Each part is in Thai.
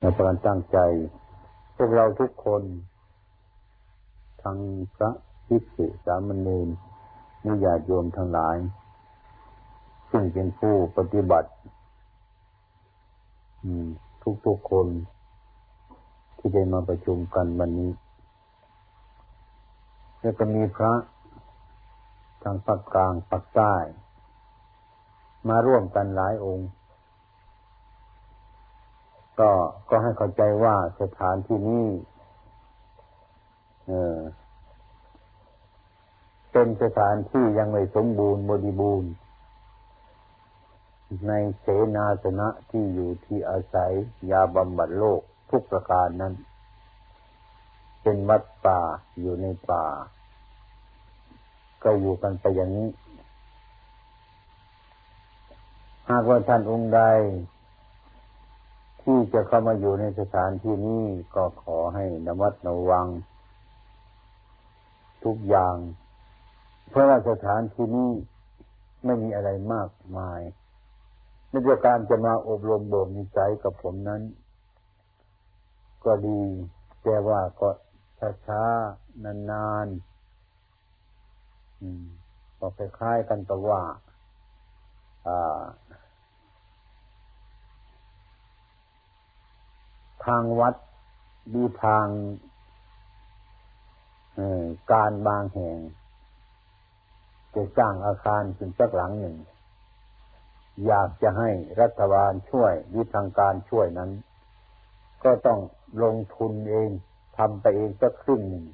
ในการตั้งใจ พวกเราทุกคนทั้งพระภิกษุสามเณรนิยาโยมทั้งหลาย ซึ่งเป็นผู้ปฏิบัติทุกๆคนที่ได้มาประชุมกันวันนี้ แล้วก็มีพระทางภาคกลางภาคใต้ มาร่วมกันหลายองค์ ก็ก็ให้เข้าใจว่าสถานที่นี้เเป็นสถานที่ยังไม่สมบูรณ์บริบูรณ์ ในเสนาสนะที่อยู่ที่อาศัยยาบำบัดโลกทุกประการนั้น เป็นวัดป่าอยู่ในป่า ก็อยู่กันไปอย่างนี้ หากว่าท่านองค์ใด ที่จะเข้ามาอยู่ในสถานที่นี้ก็ขอให้นวัดระวัง ทุกอย่าง เพราะว่าสถานที่นี้ไม่มีอะไรมากมายในเรื่องการจะมาอบรมบ่มนิสัยกับผมนั้น ก็ดี แต่ว่าก็ช้าๆนานๆก็คล้ายๆกันกับว่า ทางวัดดีทางการบางแห่งจะสร้างอาคารขึ้นสักหลังหนึ่ง อยากจะให้รัฐบาลช่วยวิทางการช่วยนั้น ก็ต้องลงทุนเองทำไปเองสักครึ่งหนึ่ง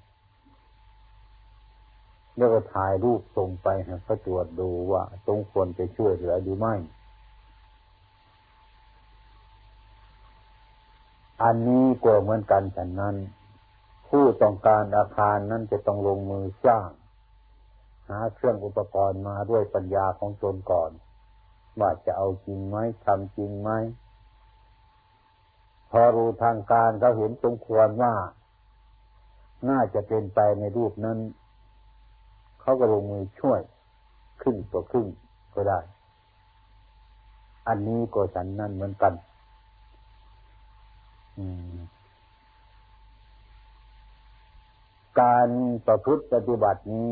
แล้วก็ถ่ายรูปส่งไปให้เขาตรวจดูว่าตรงควรจะช่วยเหลือหรือไม่ อันนี้ก็เหมือนกันฉันนั้น ผู้ต้องการอาคารนั้นจะต้องลงมือสร้าง หาเครื่องอุปกรณ์มาด้วยปัญญาของตนก่อน ว่าจะเอาจริงไหมทำจริงไหมพอรู้ทางการเขาเห็นสมควรว่า น่าจะเป็นไปในรูปนั้น เขาก็ลงมือช่วยขึ้นตัวขึ้นก็ได้ อันนี้ก็ฉันนั่นเหมือนกัน การประพฤติปฏิบัตินี้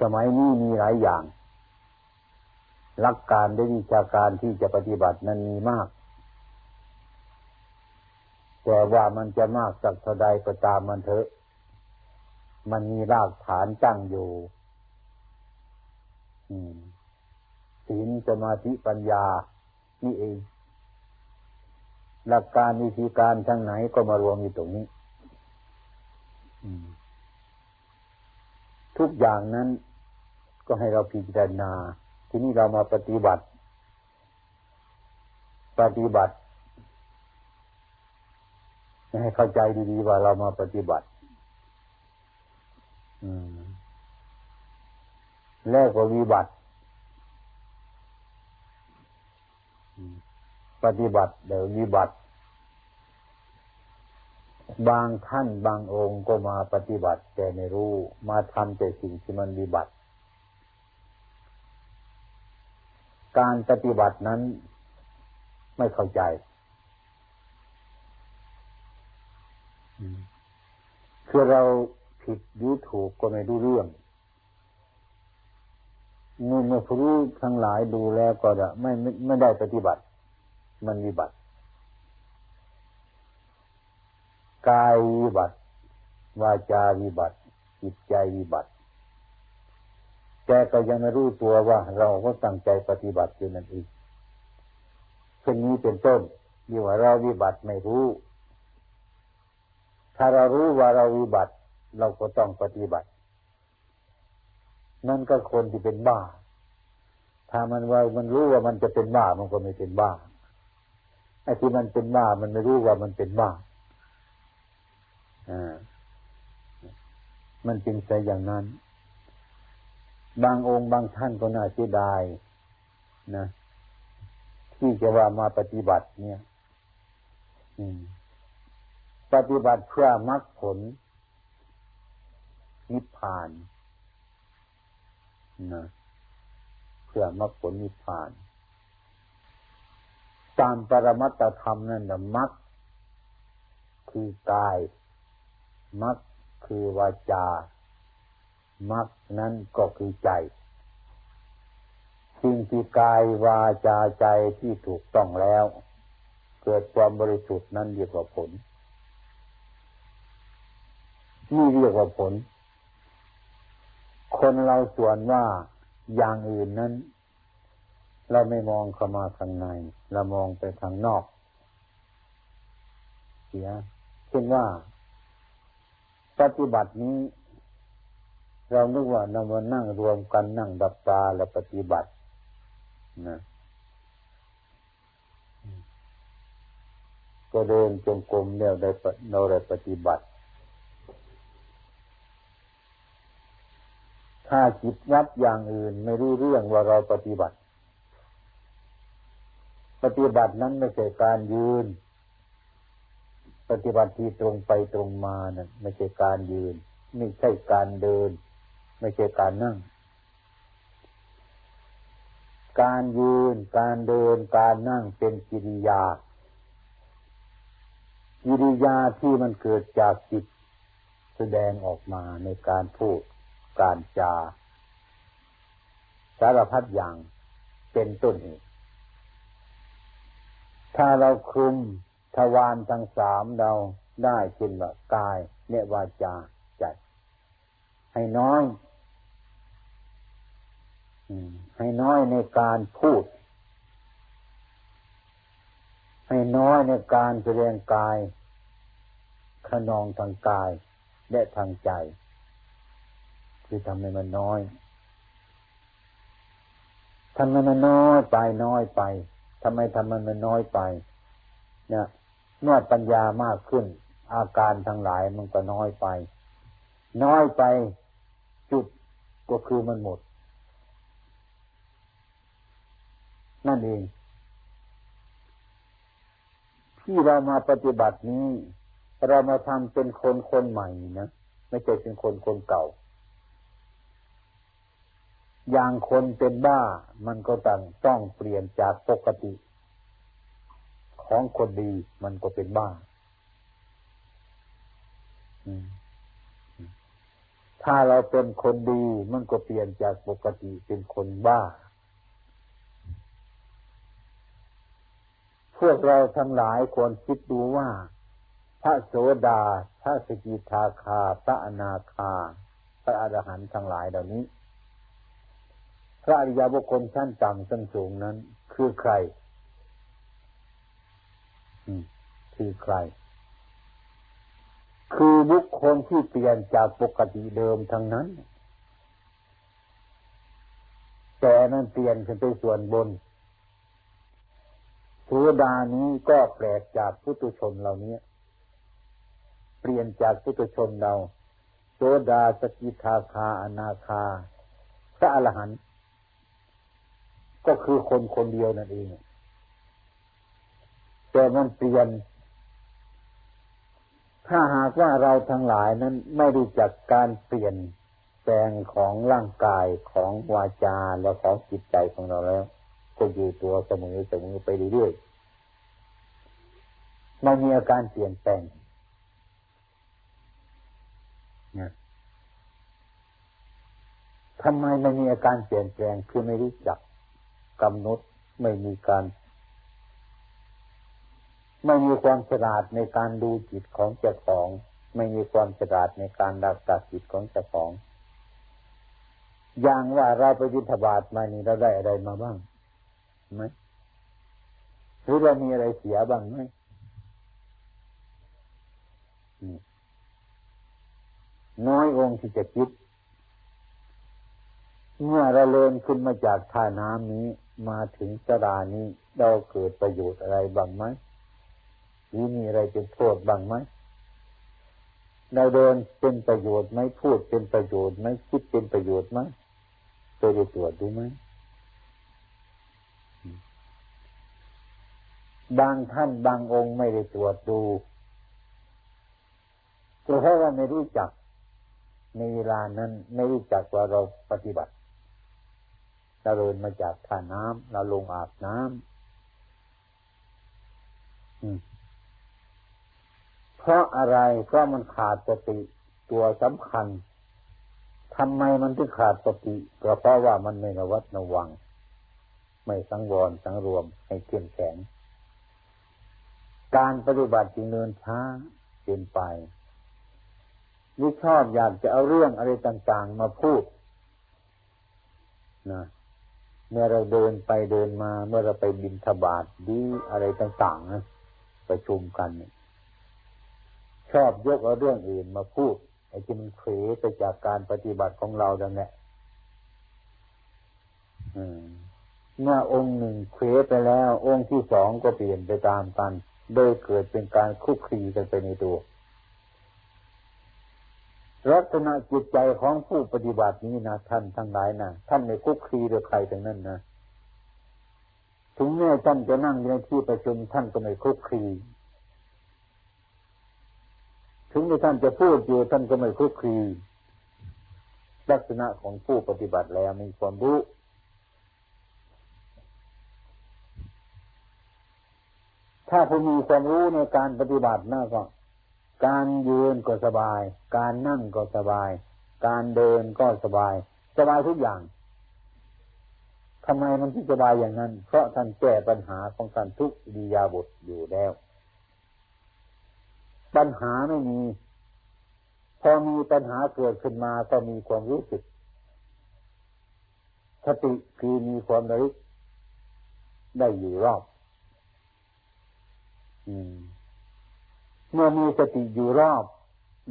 สมัยนี้มีหลายอย่าง หลักการได้วิชาการที่จะปฏิบัตินั้นมีมาก แต่ว่ามันจะมากสักเท่าใดก็ตามมันเถอะ มันมีรากฐานตั้งอยู่ ศีลสมาธิปัญญา นี่เอง หลักการวิธีการทั้งไหนก็มารวมอยู่ตรงนี้ทุกอย่างนั้นก็ให้เราพิจารณา ที่นี่เรามาปฏิบัติ ปฏิบัติให้เข้าใจดีๆว่าเรามาปฏิบัติแล้วก็วิบัติ ปฏิบัติเดี๋ยววิบัติ บางท่านบางองค์ก็มาปฏิบัติ แต่ไม่รู้มาทำแต่สิ่งที่มันวิบัติ การปฏิบัตินั้นไม่เข้าใจคือเราผิดหรือถูกก็ไม่รู้เรื่องเมื่อเมื่อรู้ทั้งหลายดูแล้วก็จะไม่ไม่ไม่ได้ปฏิบัติ มันวิบัติกายวิบัติวาจาวิบัติจิตใจวิบัติแกก็ยังไม่รู้ตัวว่าเราก็ตั้งใจปฏิบัติอยู่นั่นเองเช่นนี้เป็นต้นที่ว่าเราวิบัติไม่รู้ ถ้าเรารู้ว่าเราวิบัติ เราก็ต้องปฏิบัติ นั่นก็คนที่เป็นบ้า ถ้ามันว่ามันรู้ว่ามันจะเป็นบ้ามันก็ไม่เป็นบ้า ไอ้ที่มันเป็นบ้ามันไม่รู้ว่ามันเป็นบ้าอมันจึงใช่อย่างนั้น บางองค์บางท่านก็น่าเสียดายนะ ที่จะว่ามาปฏิบัติ เนี่ยปฏิบัติเพื่อมรรคผลนิพพานนะเพื่อมรรคผลนิพพาน ตามปรมัตธรรมนั่นแหละมักคือกาย มักคือวาจา มักนั้นก็คือใจ สิ่งที่กายวาจาใจที่ถูกต้องแล้ว เกิดความบริสุทธิ์นั้นเรียกว่าผล นี่เรียกว่าผล คนเราส่วนว่าอย่างอื่นนั้น เราไม่มองเข้ามาข้างใน เรามองไปทางนอก เสียเช่นว่า ปฏิบัตินี้ เรานึกว่าเรามานั่งรวมกันนั่งดับตาและปฏิบัตินะก็เดินจงกรมเนี่ยได้เราได้ปฏิบัติ ถ้าจิตวัดอย่างอื่นไม่รู้เรื่องว่าเราปฏิบัติ ฏิบัตินั้นไม่ใช่การยืน ปฏิบัติที่ตรงไปตรงมานั่นไม่ใช่การยืน ไม่ใช่การเดิน ไม่ใช่การนั่ง การยืน การเดิน การนั่งเป็นกิริยา กิริยาที่มันเกิดจากจิตแสดงออกมาในการพูด การจา สารพัดอย่างเป็นต้นเหตุ ถ้าเราคุมทวารทั้งสามเราได้เช่นว่ากายเนวาจาใจให้น้อยให้น้อยในการพูด ให้น้อยในการแสดงกายขนองทางกายและทางใจ คือทำให้มันน้อยทำให้มันน้อยไปน้อยไป ทำไมทำมันมันน้อยไปเนี่ยเมื่อปัญญามากขึ้น อาการทั้งหลายมันก็น้อยไป น้อยไปจุดก็คือมันหมด นั่นเอง ที่เรามาปฏิบัตินี้ เรามาทำเป็นคนคนใหม่นะ ไม่ใช่เป็นคนคนเก่า อย่างคนเป็นบ้ามันก็ต้องต้องเปลี่ยนจากปกติ ของคนดีมันก็เป็นบ้าถ้าเราเป็นคนดีมันก็เปลี่ยนจากปกติเป็นคนบ้า พวกเราทั้งหลายควรคิดดูว่า พระโสดา พระสกิทาคา พระอนาคา พระอรหันต์ทั้งหลายเหล่านี้ พระอริยบุคคลชั้นต่ำชั้นสูงนั้น คือใครคือใคร คือบุคคลที่เปลี่ยนจากปกติเดิมทั้งนั้น แต่นั้นเปลี่ยนขึ้นไปส่วนบนโสดานี้ก็แปลกจากพุทุชนเหล่านี้เปลี่ยนจากพุทุชนเราโสดาสกิทาคาอนาคาพระอรหันต์ ก็คือคนคนเดียวนั่นเอง แต่มันเปลี่ยน ถ้าหากว่าเราทั้งหลายนั้นไม่รู้จักการเปลี่ยนแปลงของร่างกายของวาจาและของจิตใจของเราแล้ว ก็อยู่ตัวเสมอเสมอไปเรื่อยๆไม่มีอาการเปลี่ยนแปลงนะทำไมไม่มีอาการเปลี่ยนแปลงคือไม่รู้จัก กำหนดไม่มีการ ไม่มีความฉลาดในการดูจิตของเจ้าของ ไม่มีความฉลาดในการรักษาจิตของเจ้าของ อย่างว่าเราไปยิทบาทมานี่เราได้อะไรมาบ้างไหมหรือเรามีอะไรเสียบ้างไหมน้อยองค์ที่จะคิด เมื่อเราเลินขึ้นมาจากท่าน้ำนี้ มาถึงสรานี้เราเกิดประโยชน์อะไรบ้างไหมหรือมีอะไรเป็นโทษบ้างไหมเราเดินเป็นประโยชน์ไหมพูดเป็นประโยชน์ไหมคิดเป็นประโยชน์ไหมเคยได้ตรวจดูไหมบางท่านบางองค์ไม่ได้ตรวจดูก็เพราะว่าไม่รู้จักในเวลานั้นไม่รู้จักว่าเราปฏิบัติ เราเดินมาจากท่าน้ำเราลงอาบน้ำเพราะอะไรเพราะมันขาดสติตัวสำคัญทำไมมันถึงขาดสติก็เพราะว่ามันไม่ระวัดระวัง ไม่สังวรสังรวมให้เข้มแข็งการปฏิบัติจึงเนินช้าเกินไปนี่ชอบอยากจะเอาเรื่องอะไรต่าง ๆ มาพูดนะ มื่อเราเดินไปเดินมา เมื่อเราไปบินทบาทดีอะไรต่างๆนะประชุมกันชอบยกเอาเรื่องอื่นมาพูดไอ้ที่มันเขยไปจากการปฏิบัติของเราดังนี้เมื่อองค์หนึ่งเขยไปแล้ว องค์ที่สองก็เปลี่ยนไปตามกัน โดยเกิดเป็นการคุกคีกันไปในตัว ลักษณะจิตใจของผู้ปฏิบัตินี้นะท่านทั้งหลายนะท่านไม่คุกคีด้วยใครทั้งนั้นนะถึงแม้ท่านจะนั่งในที่ประชุมท่านก็ไม่คุกคีถึงแม้ท่านจะพูดอยู่ท่านก็ไม่คุกคีลักษณะของผู้ปฏิบัติแล้วมีความรู้ถ้าผู้มีความรู้ในการปฏิบัติน่าก็ การยืนก็สบาย การนั่งก็สบาย การเดินก็สบาย สบายทุกอย่างทำไมมันถึงสบายอย่างนั้น เพราะท่านแก้ปัญหาของท่านทุกดียาบทอยู่แล้ว ปัญหาไม่มี พอมีปัญหาเกิดขึ้นมาก็มีความรู้สึกสติคือมีความระลึกได้อยู่รอบ อืม เมื่อมีสติอยู่รอบ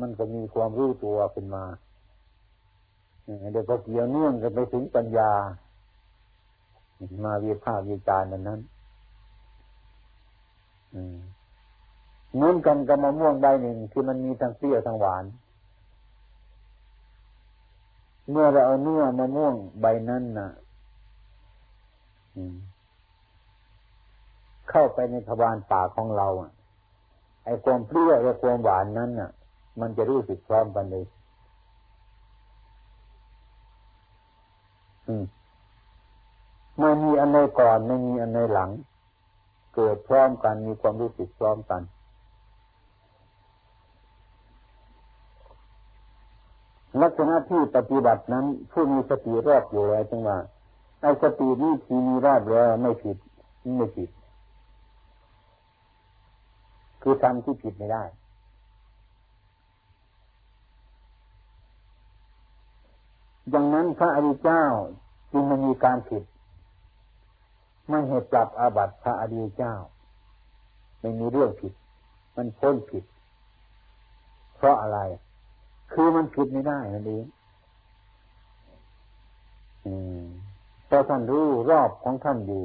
มันก็มีความรู้ตัวขึ้นมาเดี๋ยวก็เกี่ยวเนื่องกันไปถึงปัญญา มาวิภาควิจารณ์นั้นนั้นเหมือนกันกับมะม่วงใบหนึ่งที่มันมีทั้งเปรี้ยวทั้งหวาน เมื่อเราเอาเนื้อมะม่วงใบนั้นน่ะเข้าไปในทวารปากของเราอะ ไอ้ความเปรี้ยวและความหวานนั้นน่ะ มันจะรู้สึกพร้อมกันเลยไม่มีอันใดก่อนไม่มีอันใดหลัง เกิดพร้อมกันมีความรู้สึกพร้อมกันลักษณะที่ปฏิบัตินั้น ผู้มีสติรอบอยู่แล้วจังว่าไอ้สตินี้ทีมีรอบแล้วไม่ผิดไม่ผิด คือทำที่ผิดไม่ได้ ดังนั้นพระอริยเจ้าจึงไม่มีการผิด ไม่เหตุปรับอาบัติพระอริยเจ้า ไม่มีเรื่องผิด มันพ้นผิด เพราะอะไร คือมันผิดไม่ได้นั่นเองเพราะท่านรู้รอบของท่านอยู่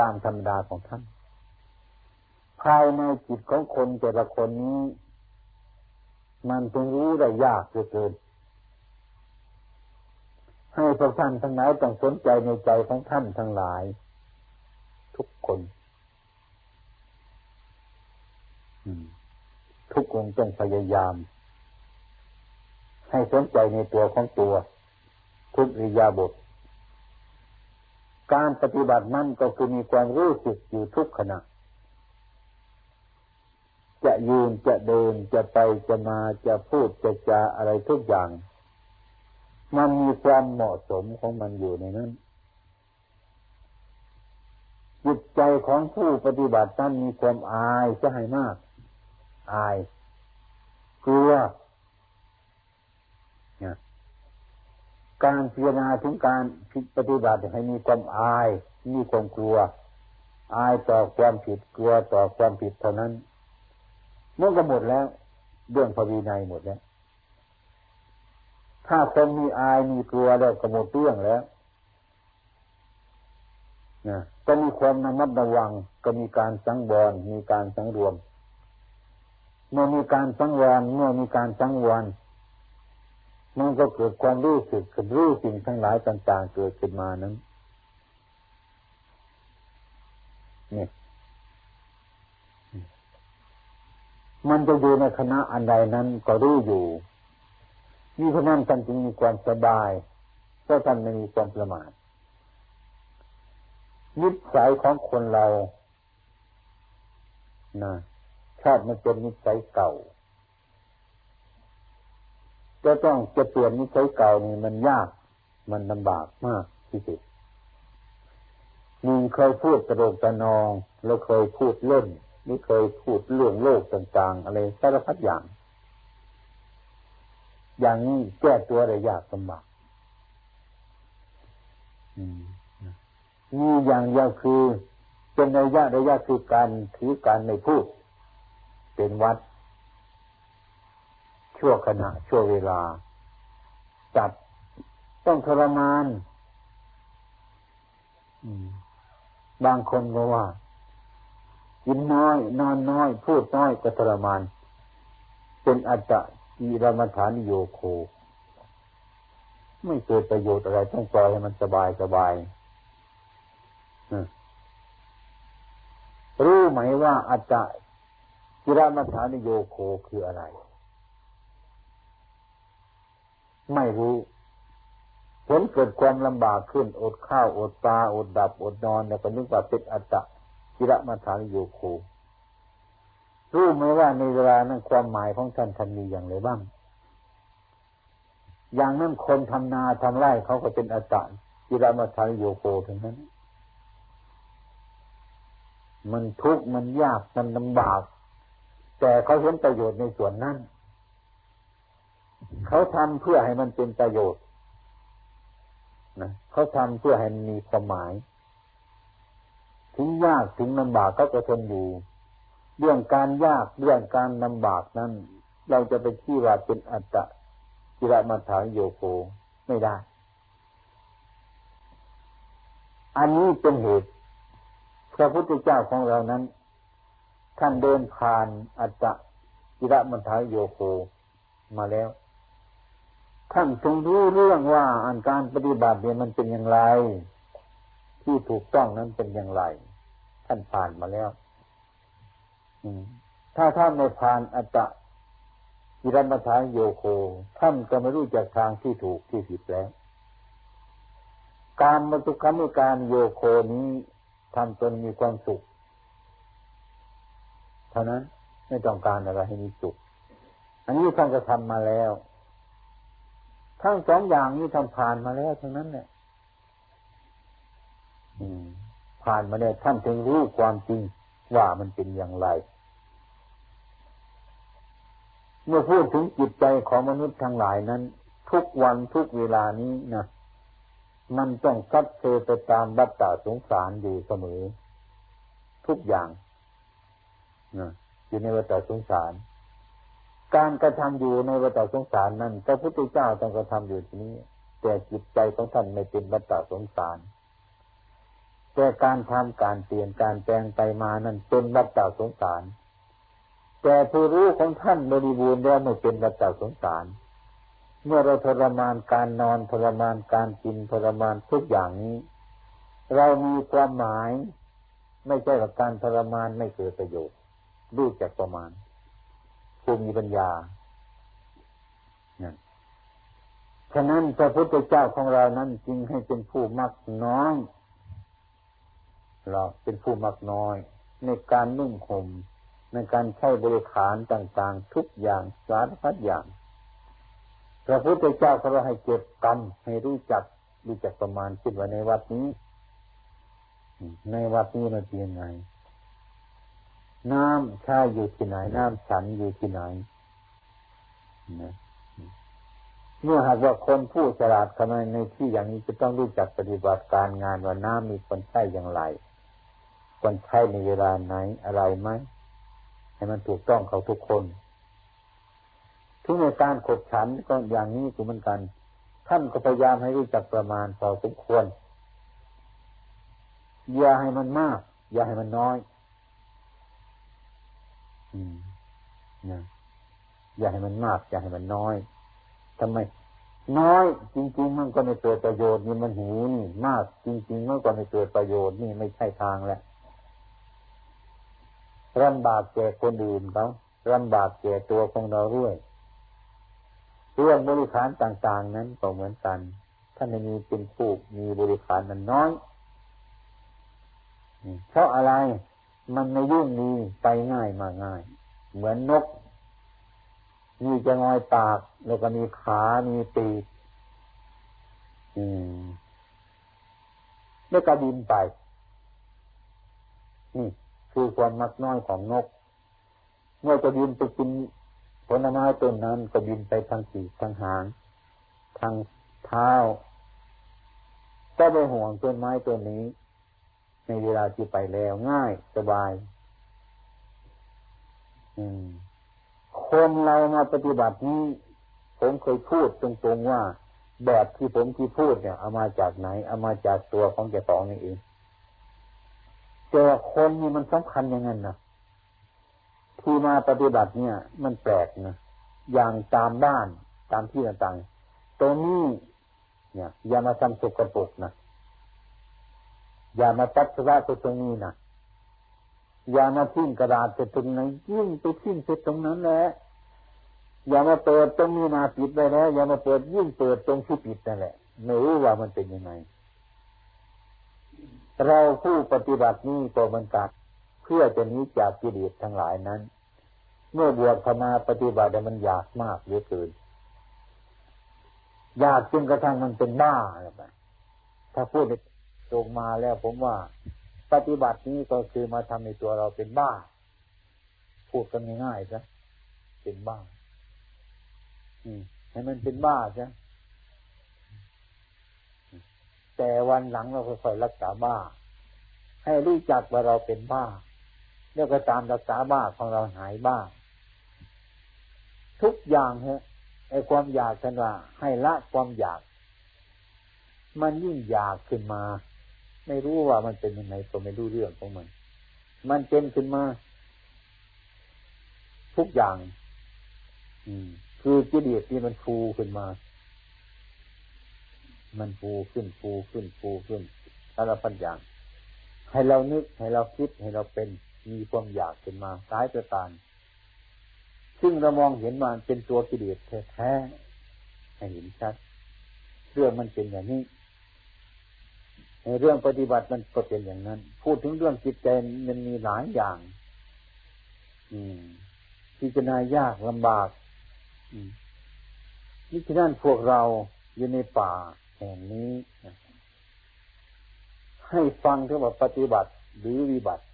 ตามธรรมดาของท่าน ภายในจิตของคนแต่ละคนนี้ มันจึงรู้ได้ยากเกิน ให้พวกท่านทั้งหลายต้องสนใจในใจของท่านทั้งหลาย ทุกคนทุกค์ต้องพยายาม ให้สนใจในตัวของตัว ทุกอิยาบท การปฏิบัตินั่นก็คือมีความรู้สึกอยู่ทุกขณะ จะยืนจะเดินจะไปจะมาจะพูดจะจาอะไรทุกอย่าง มันมีความเหมาะสมของมันอยู่ในนั้นจิตใจของผู้ปฏิบัตินั้นมีความอายจะให้มาก อายกลัวการพิจารณาถึงการปฏิบัติให้มีความอาย มีความกลัว อายต่อความผิดกลัวต่อความผิดเท่านั้น มันก็หมดแล้ว เรื่องพระวินัยหมดแล้ว ถ้าคนมีอายมีกลัวแล้วก็หมดเรื่องแล้วนะก็มีความระมัดระวัง ก็มีการสังวรมีการสังรวม เมื่อมีการสังวรเมื่อมีการสังวรมันก็เกิดความรู้สึกกับรู้สิ่งทั้งหลายต่าง ๆ เกิดขึ้นมานั้นเนี่ย มันจะอยู่ในคณะอันใดนั้นก็รู้อยู่นี่เพราะนั้นท่านจึงมีความสบายเพราะท่านไม่มีความประมาทนิสัยของคนเรานะชอบมันเป็นนิสัยเก่าจะต้องจะเปลี่ยนนิสัยเก่านี่มันยาก มันลำบากมากที่สุดมีเคยพูดกระโดกกระนอง แล้วเคยพูดเล่น นี่เคยพูดเรื่องโลกต่างๆ อะไรสารพัดอย่าง อย่างนี้แก้ตัวได้ยากลำบากมีอย่างเดียวคือเป็นระยะระยะคือการถือการในพูด เป็นวัด ชั่วขณะ ชั่วเวลา จัดต้องทรมานบางคนก็ว่า กินน้อย นอนน้อย พูดน้อยก็ทรมาน เป็นอัจจะอีรมฐานโยโค ไม่เกิดประโยชน์อะไรต้องปล่อยให้มันสบายสบายรู้ไหมว่าอัจจะกิรมฐานโยโคคืออะไร ไม่รู้ผลเกิดความลำบากขึ้น อดข้าว อดปลา อดดับ อดนอน แล้วก็นึกว่าเป็นอัตตะ กิระมาฐานโยโครู้ไหมว่าในเวลานั้นความหมายของท่านท่านมีอย่างไรบ้าง อย่างนั้นคนทำนาทำไร่เขาก็เป็นอัตตะกิระมาฐานโยโคถึงนั้น มันทุกข์มันยากมันลำบาก แต่เขาเห็นประโยชน์ในส่วนนั้น เขาทำเพื่อให้มันเป็นประโยชน์นะเขาทำเพื่อให้มีความหมาย ถึงยากถึงลำบากก็จะทนอยู่ เรื่องการยากเรื่องการลำบากนั้น เราจะไปที่ว่าเป็นอัตตะกิรมาฐานโยโกไม่ได้ อันนี้เป็นเหตุ พระพุทธเจ้าของเรานั้น ท่านเดินผ่านอัตตะกิรมัฐานโยโกมาแล้วท่านจงรู้เรื่องว่าอันการปฏิบัติเนี่ยมันเป็นอย่างไร ที่ถูกต้องนั้นเป็นอย่างไร ท่านผ่านมาแล้วถ้าท่านไม่ผ่านอัตตะกิรมฐานโยโคท่านก็ไม่รู้จักทางที่ถูกที่ผิดแล้ว การมตุกรรมการโยโคนี้ทำจนมีความสุขเท่านั้นไม่ต้องการอะไรให้มีสุข อันนี้ท่านก็ทำมาแล้ว ทั้งสองอย่างนี้ทำผ่านมาแล้วทั้งนั้นเนี่ย ผ่านมาเนี่ยท่านถึงรู้ความจริงว่ามันเป็นอย่างไร เมื่อพูดถึงจิตใจของมนุษย์ทั้งหลายนั้น ทุกวันทุกเวลานี้นะมันต้องซัดเซไปตามบัตตาสงสารอยู่เสมอ ทุกอย่างนะอยู่ในวัฏสงสาร การกระทำอยู่ในวัฏสงสารนั้นพระพุทธเจ้าต้องกระทำอยู่ที่นี้ แต่จิตใจของท่านไม่เป็นวัฏสงสาร แต่การทำการเปลี่ยนการแปลงไปมานั้นเป็นวัฏสงสาร แต่ผู้รู้ของท่านบริบูรณ์แล้วไม่เป็นวัฏสงสาร เมื่อเราทรมานการนอนทรมานการกินทรมานทุกอย่างนี้ เรามีความหมาย ไม่ใช่ว่าการทรมานไม่เกิดประโยชน์รู้จักประมาณผู้มีปัญญาฉะนั้นพระพุทธเจ้าของเรานั้นจึงให้เป็นผู้มักน้อย เราเป็นผู้มักน้อย ในการนุ่งห่มในการใช้บริขารต่างๆ ทุกอย่างสารพัดอย่างพระพุทธเจ้าเขาให้เก็บกรรมให้รู้จักรู้จักประมาณคิดว่าในวัดนี้ ในวัดนี้มันเป็นยังไง น้ำใช้อยู่ที่ไหน น้ำฉันอยู่ที่ไหนนะเมื่อหากว่าคนผู้ฉลาดทำไมในที่อย่างนี้จะต้องรู้จักปฏิบัติการงานว่าน้ำมีคนใช้อย่างไร คนใช้ในเวลาไหนอะไรไหมให้มันถูกต้องเขาทุกคน ทุกในการขบฉันก็อย่างนี้ก็เหมือนกัน ท่านก็พยายามให้รู้จักประมาณพอสมควร อย่าให้มันมาก อย่าให้มันน้อย อืมนะอย่าให้มันมาก อย่าให้มันน้อยทำไม น้อย จริง ๆ มันก็ไม่เกิดประโยชน์นี่มันหูนี่มาก จริง ๆ มันก็ไม่เกิดประโยชน์นี่ไม่ใช่ทางแหละ ลำบากแก่คนอื่นเขาลำบากแก่ตัวของเราด้วยเรื่องบริขารต่าง ๆ นั้นก็เหมือนกัน ท่านมีเป็นผู้มีบริขารมันน้อยเพราะอะไรมันไม่ยุ่งนี้ไปง่ายมาง่าย เหมือนนก มีจะงอยปาก แล้วก็มีขา มีปีกอืมแล้วก็บินไปนี่ คือความมักน้อยของนก เมื่อจะบินไปกินผลไม้ต้นนั้นก็บินไปทางปีทางหาง ทางเท้าก็ไปห่วงต้นไม้ต้นนี้ ในเวลาที่ไปแล้วง่ายสบาย อืมคนเรามาปฏิบัตินี้ ผมเคยพูดตรงๆว่า แบบที่ผมที่พูดเนี่ยเอามาจากไหนเอามาจากตัวของเจ้าของนี่เอง แต่คนนี่มันสำคัญย่างนั้นนะที่มาปฏิบัติเนี่ย มันแปลกนะอย่างตามบ้านตามที่ต่างๆตรงนี้เนี่ย อย่ามาทำสกปรกนะอย่ามาตัดสระตรงนี้นะอย่ามาทิ้งกระดาษไปตรงไหนยิ่งไปทิ้งไปตรงนั้นแหละอย่ามาเปิดตรงนี้มาปิดไปแล้ว อย่ามาเปิดยิ่งเปิดตรงที่ปิดนั่นแหละไม่รู้ว่ามันเป็นยังไง เราผู้ปฏิบัตินี้ตัวมันกัดเพื่อจะนี้จากกิเลสทั้งหลายนั้น เมื่อบวชเข้ามาปฏิบัติมันอยากมากเหลือเกินอยากจนกระทั่งมันเป็นบ้าอะไรไปถ้าพูดตรงมาแล้วผมว่า ปฏิบัตินี้ก็คือมาทำในตัวเราเป็นบ้า พูดกันง่ายๆซะเป็นบ้า อืมให้มันเป็นบ้าซะ แต่วันหลังเราค่อยๆรักษาบ้า ให้รู้จักว่าเราเป็นบ้า แล้วก็ตามรักษาบ้าของเราหายบ้า ทุกอย่างฮะไอ้ความอยากกันว่าให้ละความอยาก มันยิ่งอยากขึ้นมา ไม่รู้ว่ามันเป็นยังไงก็ไม่รู้เรื่องของมัน มันเป็นขึ้นมา ทุกอย่าง อืม คือจิตเดียดที่มันฟูขึ้นมา มันฟูขึ้นฟูขึ้นฟูขึ้นสารพัดอย่าง ให้เรานึกให้เราคิดให้เราเป็นมีความอยากขึ้นมาสายประการซึ่งเรามองเห็นมันเป็นตัวกิเลสแท้ๆให้เห็นชัดเรื่องมันเป็นอย่างนี้ในเรื่องปฏิบัติมันก็เป็นอย่างนั้น พูดถึงเรื่องจิตใจมันมีหลายอย่าง อืมพิจารณายากลำบาก อืมนี่ฉะนั้นพวกเราอยู่ในป่า แห่งนี้ให้ฟังถึงว่าปฏิบัติหรือวิบัติ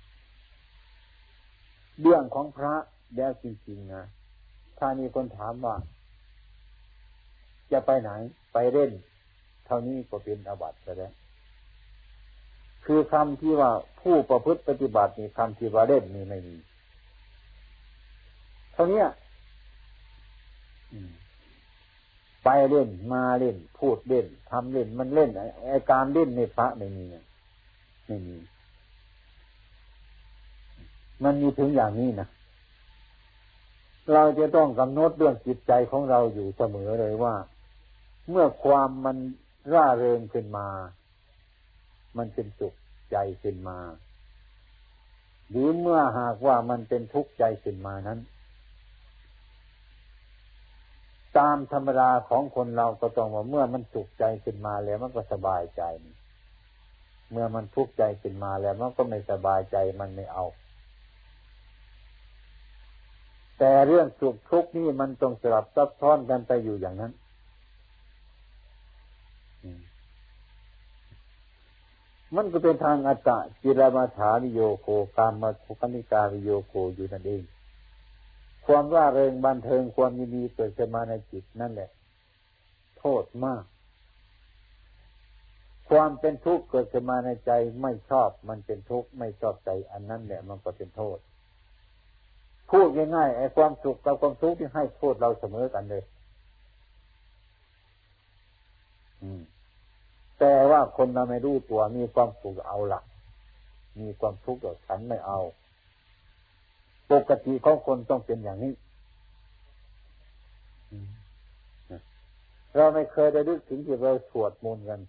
เรื่องของพระแล้วจริงๆนะถ้ามีคนถามว่า จะไปไหน ไปเล่น เท่านี้ก็เป็นอบัติแล้วคือคำที่ว่าผู้ประพฤติปฏิบัตินี่คำที่ว่าเล่นนี่ไม่มี เท่านี้ ไปเล่นมาเล่น พูดเล่นทำเล่น มันเล่นไอการเล่นในพระไม่มีไม่มี มันมีถึงอย่างนี้นะเราจะต้องกำหนดเรื่องจิตใจของเราอยู่เสมอเลยว่า เมื่อความมันร่าเริงขึ้นมา มันเป็นสุขใจขึ้นมา หรือเมื่อหากว่ามันเป็นทุกข์ใจขึ้นมานั้น ตามธรรมดาของคนเราก็ต้องว่าเมื่อมันสุขใจขึ้นมาแล้วมันก็สบายใจ เมื่อมันทุกข์ใจขึ้นมาแล้วมันก็ไม่สบายใจมันไม่เอา แต่เรื่องสุขทุกข์นี่มันต้องสลับซับซ้อนกันไปอยู่อย่างนั้นมันก็เป็นทางอัตตะจิรมาฐานิโยโคกามมาภุคนิการิโยโคอยู่นั่นเอง ความร่าเริงบันเทิงความยินดีเกิดขึ้นมาในจิตนั่นแหละ โทษมาก ความเป็นทุกข์เกิดขึ้นมาในใจไม่ชอบมันเป็นทุกข์ไม่ชอบใจ อันนั้นแหละมันก็เป็นโทษ พูดง่ายๆไอ้ความสุขกับความทุกข์ที่ให้โทษเราเสมอกันเลยแต่ว่าคนเราไม่รู้ตัวมีความสุขเอาหลัก มีความทุกข์ฉันไม่เอา ปกติของคนต้องเป็นอย่างนี้ เราไม่เคยได้ดึกถึงที่เราสวดมนต์กัน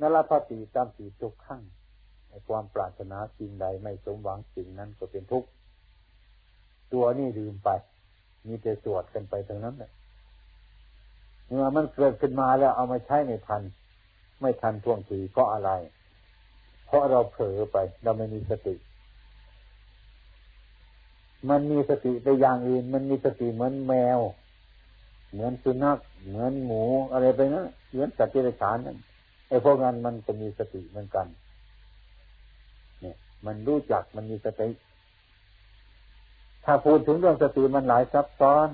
นรพติตามสีทุกขั้งในความปรารถนาสิ่งใดไม่สมหวังสิ่งนั้นก็เป็นทุกข์ตัวนี่ลืมไป มีแต่สวดกันไปทั้งนั้นแหละเมื่อมันเกิดขึ้นมาแล้วเอามาใช้ในทัน ไม่ทันท่วงทีเพราะอะไร เพราะเราเผลอไปเราไม่มีสติ มันมีสติไปอย่างอื่น มันมีสติเหมือนแมว เหมือนสุนัขเหมือนหมูอะไรไปนะเหมือนสัตว์ที่ไรฉานนั่นไอ้พวกนั้นมันก็มีสติเหมือนกัน เนี่ย มันรู้จักมันมีสติ ถ้าพูดถึงเรื่องสติมันหลายซับซ้อน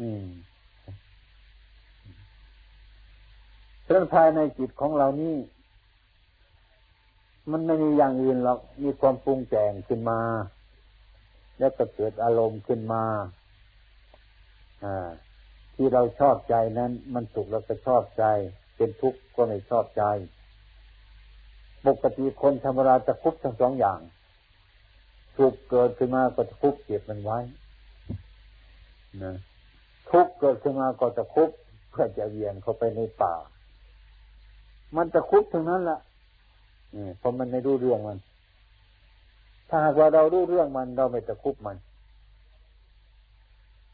อืมเรื่องภายในจิตของเรานี่มันไม่มีอย่างอื่นหรอกมีความปรุงแต่งขึ้นมา แล้วก็เกิดอารมณ์ขึ้นมาที่เราชอบใจนั้น มันสุขเราก็ชอบใจ เป็นทุกข์ก็ไม่ชอบใจ ปกติคนธรรมดาจะคุบทั้งสองอย่างทุกเกิดขึ้นมาก็จะคุบเก็บมันไว้นะทุกข์เกิดขึ้นมาก็จะคุบเพื่อจะเวียนเข้าไปในป่า มันจะคุบทั้งนั้นแหละเพราะมันไม่รู้เรื่องมัน ถ้าหากว่าเรารู้เรื่องมันเราไม่ตะคุบมัน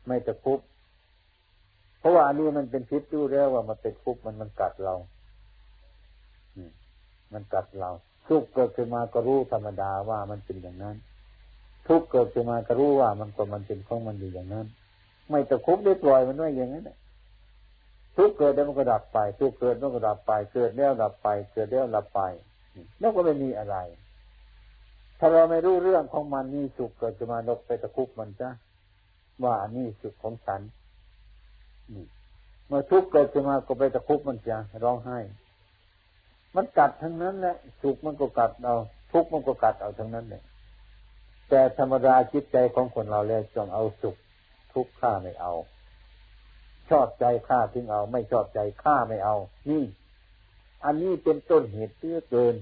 ไม่ตะคุบ เพราะว่าอันนี้มันเป็นพิษรู้แล้วว่ามันเป็นคุบมันมันกัดเรามันกัดเราทุกเกิดขึ้นมาก็รู้ธรรมดาว่ามันเป็นอย่างนั้น ทุกเกิดขึ้นมาก็รู้ว่ามันก็มันเป็นของมันอยู่อย่างนั้น ไม่ตะคุบได้ปล่อยมันไว้อย่างนั้นทุกเกิดแล้วมันก็ดับไป ทุกเกิดมันก็ดับไป เกิดแล้วดับไป เกิดแล้วดับไป แล้วก็ไม่มีอะไร ถ้าเราไม่รู้เรื่องของมันนี่สุขเกิดจะมานกไปตะคุบมันจ้ะว่าอันนี้สุขของฉันเมื่อทุกข์เกิดขึ้นมาก็ไปตะคุบมันจ้ะร้องไห้ มันกัดทั้งนั้นแหละสุขมันก็กัดเอา ทุกข์มันก็กัดเอาทั้งนั้นเลยแต่ธรรมดาจิตใจของคนเราแล้วจงเอาสุข ทุกข์ฆ่าไม่เอา ชอบใจฆ่าทิ้งเอา ไม่ชอบใจฆ่าไม่เอา นี่ อันนี้เป็นต้นเหตุเตื้อเกิน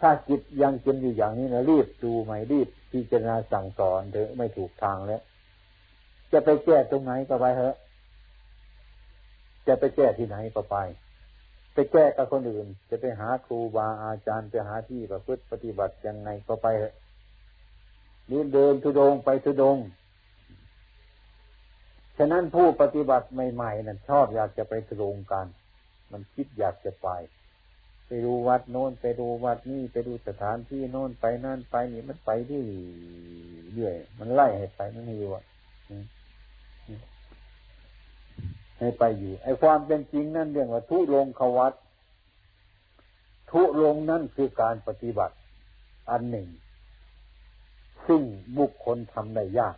ถ้าจิตยังเป็นอยู่อย่างนี้นะรีบดูไหมรีบพิจารณาสั่งสอนเถอะไม่ถูกทางแล้ว จะไปแก้ตรงไหนก็ไปเถอะ จะไปแก้ที่ไหนก็ไป ไปแก้กับคนอื่น จะไปหาครูบาอาจารย์ไปหาที่ประพฤติปฏิบัติยังไงก็ไปเถอะนี่เดินทุดงไปทุดงฉะนั้นผู้ปฏิบัติใหม่ๆนั้นชอบอยากจะไปทุดงกัน มันคิดอยากจะไป ไปดูวัดโน้นไปดูวัดนี่ไปดูสถานที่โน้นไปนั่นไปนี่มันไปที่เรื่อยมันไล่ให้ไปมันไม่อยู่อะให้ไปอยู่ ไอ้ความเป็นจริงนั่นเรื่องว่าทุลงขวัตทุลงนั่นคือการปฏิบัติ อันหนึ่ง ซึ่งบุคคลทำได้ยาก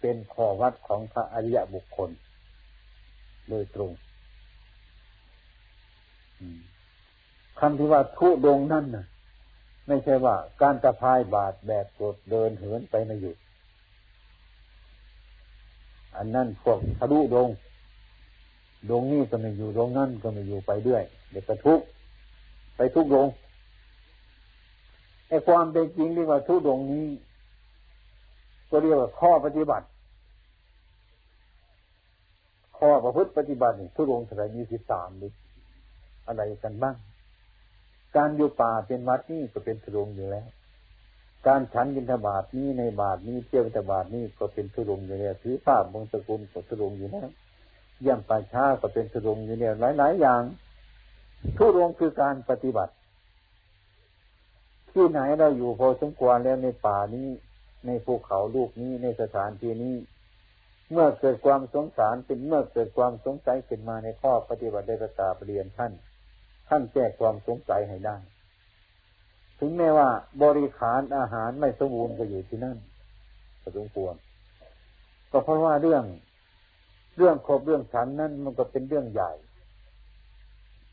เป็นข้อวัดของพระอริยบุคคล โดยตรง คำที่ว่าทุดงนั่นน่ะ ไม่ใช่ว่า การตะพายบาดแบบกดเดินเหินไปไม่หยุด อันนั้นพวกทะลุดง ดงนี้ก็ไม่อยู่ดงนั่นก็ไม่อยู่ไปเรื่อยเดี๋ยวก็ทุกไปทุกดงไอ้ความเป็นจริงที่ว่าทุกดงนี้ ก็เรียกว่าข้อปฏิบัติ ข้อประพฤติปฏิบัติทุกดงสายมีสิบสามดิอะไรกันบ้าง การอยู่ป่าเป็นวัดนี่ก็เป็นทุรงอยู่แล้ว การฉันบิณฑบาตนี้ในบาทนี้เที่ยวบิณฑบาตนี้ก็เป็นทุรงอยู่แล้วถือผ้าบงสกุลก็ทุรงอยู่แล้วเยี่ยมป่าช้าก็เป็นทุรงอยู่แล้วหลาย ๆ อย่าง ทุรงคือการปฏิบัติ ที่ไหนเราอยู่พอสมควรแล้วในป่านี้ ในภูเขาลูกนี้ในสถานที่นี้เมื่อเกิดความสงสารเป็นเมื่อเกิดความสงสัยขึ้นมาในข้อปฏิบัติได้ประกาศเรียนท่าน ท่านแก้ความสงสัยให้ได้ ถึงแม้ว่าบริขารอาหารไม่สมบูรณ์ก็อยู่ที่นั่นสมควรก็เพราะว่าเรื่องเรื่องครบเรื่องฉันนั่นมันก็เป็นเรื่องใหญ่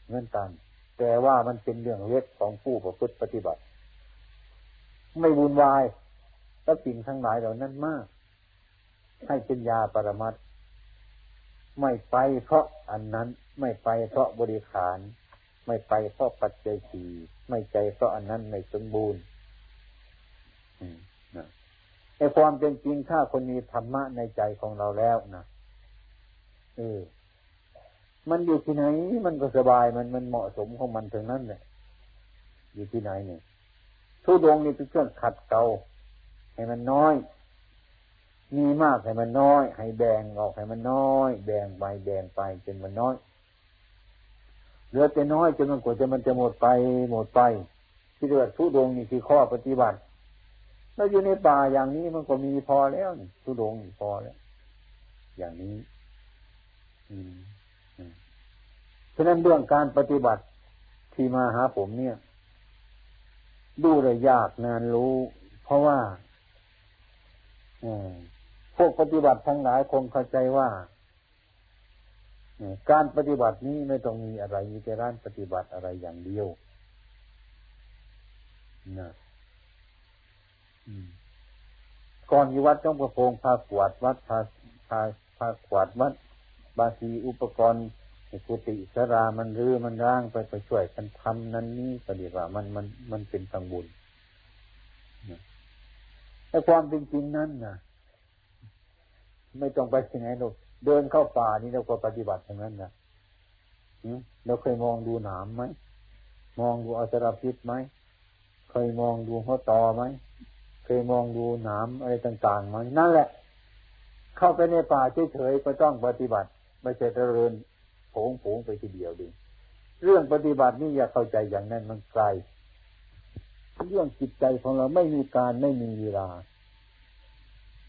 เงินกัน แต่ว่ามันเป็นเรื่องเล็กของผู้ประพฤติปฏิบัติ ไม่วุ่นวายแล้วสิ่งทั้งหลายเหล่านั้นมาก ให้เป็นยาปรมัตไม่ไปเพราะอันนั้นไม่ไปเพราะบริขาร ไม่ไปเพราะปัจจัยสี่ไม่ใจเพราะอันนั้นไม่สมบูรณ์ไอ้ความเป็นจริงถ้าคนมีธรรมะในใจของเราแล้วนะเออมันอยู่ที่ไหน มันก็สบายมันมันเหมาะสมของมันถึงนั้นเนี่ยอยู่ที่ไหนเนี่ยทุดงนี่เป็นเครื่องขัดเกลาให้มันน้อย มีมากให้มันน้อย ให้แบ่งออกให้มันน้อย แบ่งไปแบ่งไปจนมันน้อย ลือแต่น้อยจนมันกว่าจะมันจะหมดไปหมดไปที่เรียกทุดงนี่คือข้อปฏิบัติ แล้วอยู่ในป่าอย่างนี้มันก็มีพอแล้วทุดงพอแล้ว อย่างนี้ อืมฉะนั้นเรื่องการปฏิบัติที่มาหาผมเนี่ย ดูเลยยากนานรู้ เพราะว่าพวกปฏิบัติทั้งหลายคงเข้าใจว่า การปฏิบัตินี้ไม่ต้องมีอะไรมีแต่ร้านปฏิบัติอะไรอย่างเดียวนะก่อนอยู่วัดต้องประพงพากวาดวัดพาพาพากวาดวัด บาสีอุปกรณ์กุฏิสรามันรื้อมันร่างไปไปช่วยกันทำนั้นนี้ปฏิบัติมันมันมันเป็นตังบุญแต่ความเป็นจริงนั้นนะไม่ต้องไปที่ไหนหรอก เดินเข้าป่านี่เราก็ปฏิบัติอย่างนั้นนะเราเคยมองดูหนามไหมมองดูอสรพิษไหมเคยมองดูหัวตอไหมเคยมองดูหนามอะไรต่างๆไหมนั่นแหละ เข้าไปในป่าเฉยๆก็ต้องปฏิบัติไม่ใช่เจริญโผงผงไปทีเดียวดิเรื่องปฏิบัตินี่อย่าเข้าใจอย่างนั้นมันไกลเรื่องจิตใจของเราไม่มีการไม่มีเวลา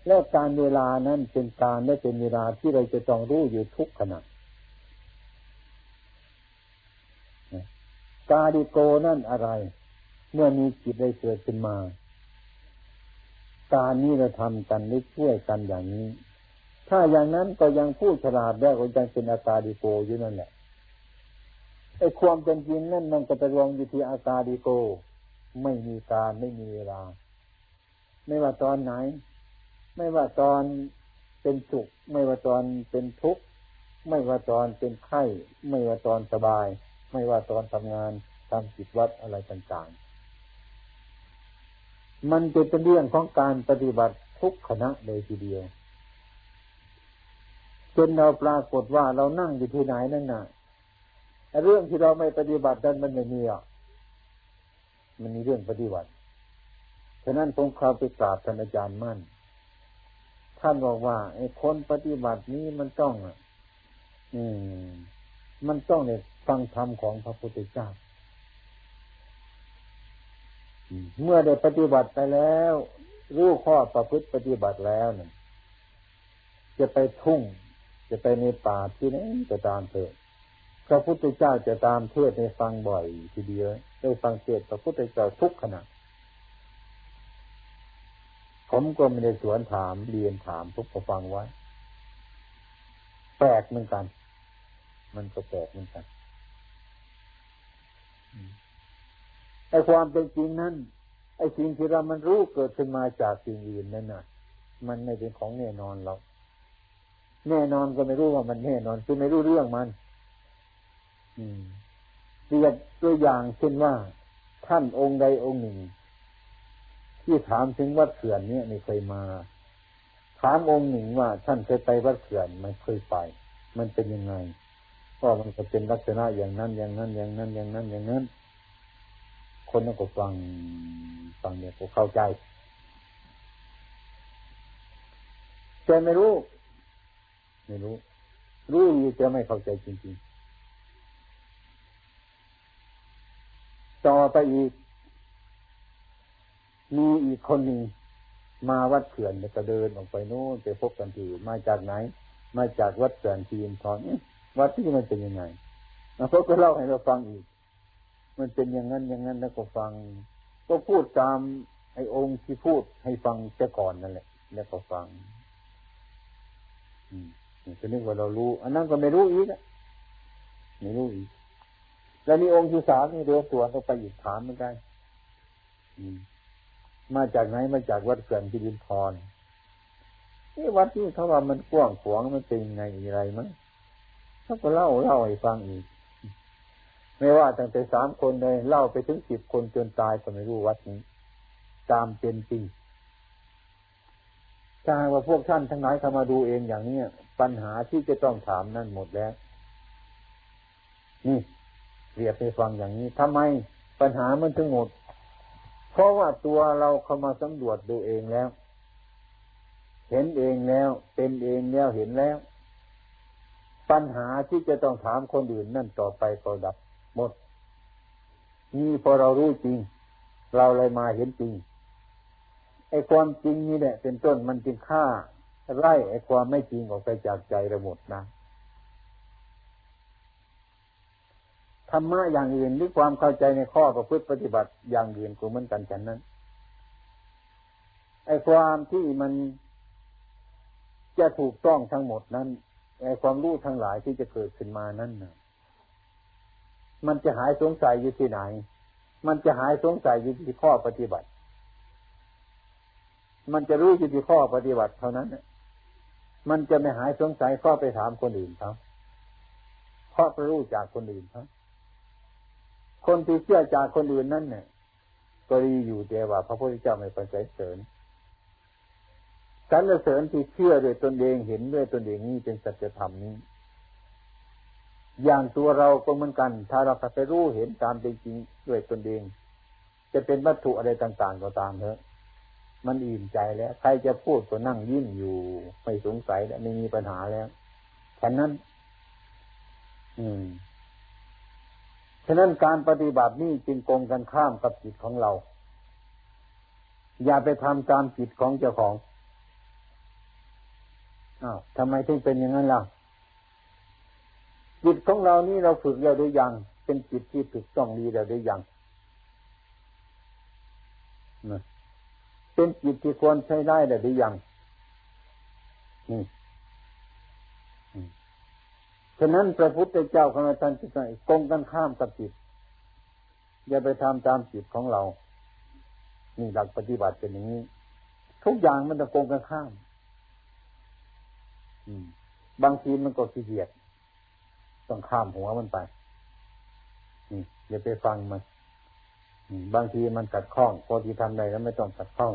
และการเวลานั้นเป็นการและเป็นเวลาที่เราจะต้องรู้อยู่ทุกขณะกาดิโกนั่นอะไร เมื่อมีจิตได้เกิดขึ้นมา การนี้เราทำกันได้ช่วยกันอย่างนี้ ถ้าอย่างนั้นก็ยังพูดฉลาดได้ก็ยังเป็นอาการดิโกอยู่นั่นแหละไอ้ความเป็นจริงนั่นมันก็จะรวมอยู่ที่อาการดิโก ไม่มีการไม่มีเวลา ไม่ว่าตอนไหน ไม่ว่าตอนเป็นสุข ไม่ว่าตอนเป็นทุกข์ ไม่ว่าตอนเป็นไข้ ไม่ว่าตอนสบาย ไม่ว่าตอนทำงานทำกิจวัตรอะไรต่างๆ มันจะเป็นเรื่องของการปฏิบัติทุกขณะเลยทีเดียวจนเราปรากฏว่าเรานั่งอยู่ที่ไหนนั่นน่ะเรื่องที่เราไม่ปฏิบัตินั้นมันไม่มีอะมันมีเรื่องปฏิบัติ ฉะนั้นผมเข้าไปกราบท่านอาจารย์มั่น ท่านบอกว่าไอ้คนปฏิบัตินี้มันต้องอืม มันต้องเนี่ยฟังธรรมของพระพุทธเจ้าเมื่อได้ปฏิบัติไปแล้ว รู้ข้อประพฤติปฏิบัติแล้วเนี่ยจะไปทุ่ง จะไปในป่าที่ไหนจะตามเถิดพระพุทธเจ้าจะตามเทศในฟังบ่อยทีเดียวได้ฟังเทศพระพุทธเจ้าทุกขณะ ผมก็ไม่ได้สวนถามเรียนถามทุกฟังไว้แปลกเหมือนกัน มันก็แปลกเหมือนกันไอ้ความเป็นจริงนั้นไอ้สิ่งที่เรามันรู้เกิดขึ้นมาจากสิ่งอื่นนั่นน่ะ มันไม่เป็นของแน่นอนหรอกแน่นอนก็ไม่รู้ว่ามันแน่นอนคือไม่รู้เรื่องมัน อืมเรียกตัวอย่างเช่นว่า ท่านองค์ใดองค์หนึ่ง ที่ถามถึงวัดเขื่อนเนี่ยไม่เคยมา ถามองค์หนึ่งว่าท่านเคยไปวัดเขื่อนไม่เคยไป มันเป็นยังไงก็มันจะเป็นลักษณะอย่างนั้น อย่างนั้น อย่างนั้น อย่างนั้น อย่างนั้น คนนั้นก็ฟังฟังเนี่ยก็เข้าใจแต่ไม่รู้ ไม่รู้ รู้อยู่แต่ไม่เข้าใจจริงๆ ต่อไปอีก มีอีกคนหนึ่งมาวัดเขื่อนก็เดินออกไปโน่นไปพบกันที่มาจากไหน มาจากวัดเขื่อนทีนทอนวัดที่มันเป็นยังไงแล้วเขาก็เล่าให้เราฟังอีก มันเป็นอย่างนั้นอย่างนั้นแล้วก็ฟัง ก็พูดตามไอ้องค์ที่พูดให้ฟังแต่ก่อนนั่นแหละ แล้วก็ฟัง อืมจะนึกว่าเรารู้ อันนั้นก็ไม่รู้อีกไม่รู้อีก แล้วมีองค์ที่สามนี่เดือตัวเราไปอีกถามไม่ได้ อืม มาจากไหนมาจากวัดเขื่อนพิรินทรนี่วัดที่เขาว่ามันกว้างขวางมันเป็นไงอะไรมั้งเขาก็เล่าเล่าให้ฟังอีก ไม่ว่าตั้งแต่สามคนเลยเล่าไปถึงสิบคนจนตายก็ไม่รู้วัดนี้ ตามเป็นจริงถ้าว่าพวกท่านทั้งหลายเข้ามาดูเองอย่างนี้ปัญหาที่จะต้องถามนั่นหมดแล้ว นี่เรียกให้ฟังอย่างนี้ทำไมปัญหามันถึงหมด เพราะว่าตัวเราเข้ามาสำรวจดูเองแล้ว เห็นเองแล้ว เป็นเองแล้วเห็นแล้ว ปัญหาที่จะต้องถามคนอื่นนั่นต่อไปก็ดับหมด นี่พอเรารู้จริง เราเลยมาเห็นจริงไอ้ความจริงนี่แหละเป็นต้นมันจึงฆ่าไล่ไอ้ความไม่จริงออกไปจากใจระหมดนะ รรมะอย่างอื่นหรือความเข้าใจในข้อประพฤติปฏิบัติอย่างอื่นก็เหมือนกันฉันนั้นไอ้ความที่มันจะถูกต้องทั้งหมดนั้นไอ้ความรู้ทั้งหลายที่จะเกิดขึ้นมานั้นนะมันจะหายสงสัยอยู่ที่ไหน มันจะหายสงสัยอยู่ที่ข้อปฏิบัติ มันจะรู้อยู่ที่ข้อปฏิบัติเท่านั้นมันจะไม่หายสงสัยข้อไปถามคนอื่นเขาเพราะไปรู้จากคนอื่นเขา คนที่เชื่อจากคนอื่นนั่นเนี่ยก็ดีอยู่แต่ว่า พระพุทธเจ้าไม่ประเสริญสรรเสริญที่เชื่อด้วยตนเองเห็นด้วยตนเองนี่เป็นสัจธรรมนี้ อย่างตัวเราก็เหมือนกัน ถ้าเราไปรู้เห็นตามเป็นจริงด้วยตนเอง จะเป็นวัตถุอะไรต่าง ๆ ก็ตามเถอะมันอิ่มใจแล้ว ใครจะพูดก็นั่งยิ้มอยู่ไม่สงสัยแล้วไม่มีปัญหาแล้วฉะนั้น อืม ฉะนั้นการปฏิบัตินี่จึงกงกันข้ามกับจิตของเรา อย่าไปทำตามจิตของเจ้าของอ้าวทำไมถึงเป็นอย่างนั้นล่ะ จิตของเรานี่เราฝึกแล้วหรือยัง เป็นจิตที่ถูกต้องดีแล้วหรือยังเป็นจิตที่ควรใช้ได้แล้วหรือยังนี่ ฉะนั้นพระพุทธเจ้าของเราท่านที่ไหนกงกันข้ามกับจิต อย่าไปทำตามจิตของเรา นี่หลักปฏิบัติเป็นอย่างนี้ ทุกอย่างมันจะกงกันข้ามบางทีมันก็ขี้เกียจต้องข้ามหัวมันไปนี่อย่าไปฟังมันบางทีมันกัดข้องพอที่ทำได้แล้วไม่ต้องกัดข้อง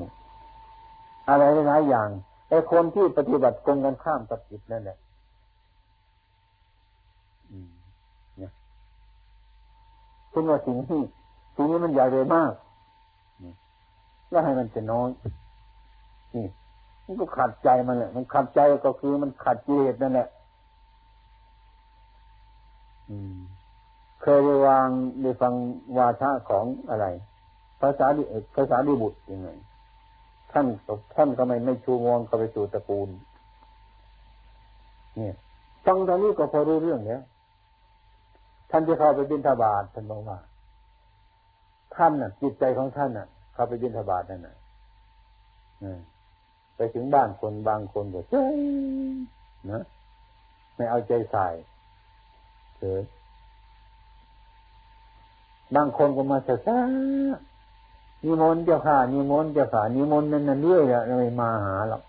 อะไรหลายอย่างไอ้คนที่ปฏิบัติกงกันข้ามกับจิตนั่นแหละเนี่ย คุณว่าสิ่งที่สิ่งนี้มันใหญ่เลยมากแล้วให้มันจะน้อยนี่มันก็ขัดใจมันแหละ มันขัดใจก็คือมันขัดกิเลสนั่นแหละเคยไปวางได้ฟังวาทะของอะไรภาษาดิภาษาดิบุตรยังไงท่านท่านก็ไม่ไม่ชูงวงก็ไปสู่ตระกูล เนี่ยฟังตอนนี้ก็พอรู้เรื่องแล้ว ท่านจะเข้าไปบินทบาทท่านบอกว่าท่านน่ะ จิตใจของท่านน่ะ เข้าไปบินทบาทนั่นน่ะไปถึงบ้านคนบางคนก็เจ๊นะไม่เอาใจใส่เฉยบางคนก็มาเสียนิมนต์เจ้าค่ะนิมนต์เจ้าค่ะนิมนต์นั่นน่ะเรื่อยอะไม่มาหาหรอก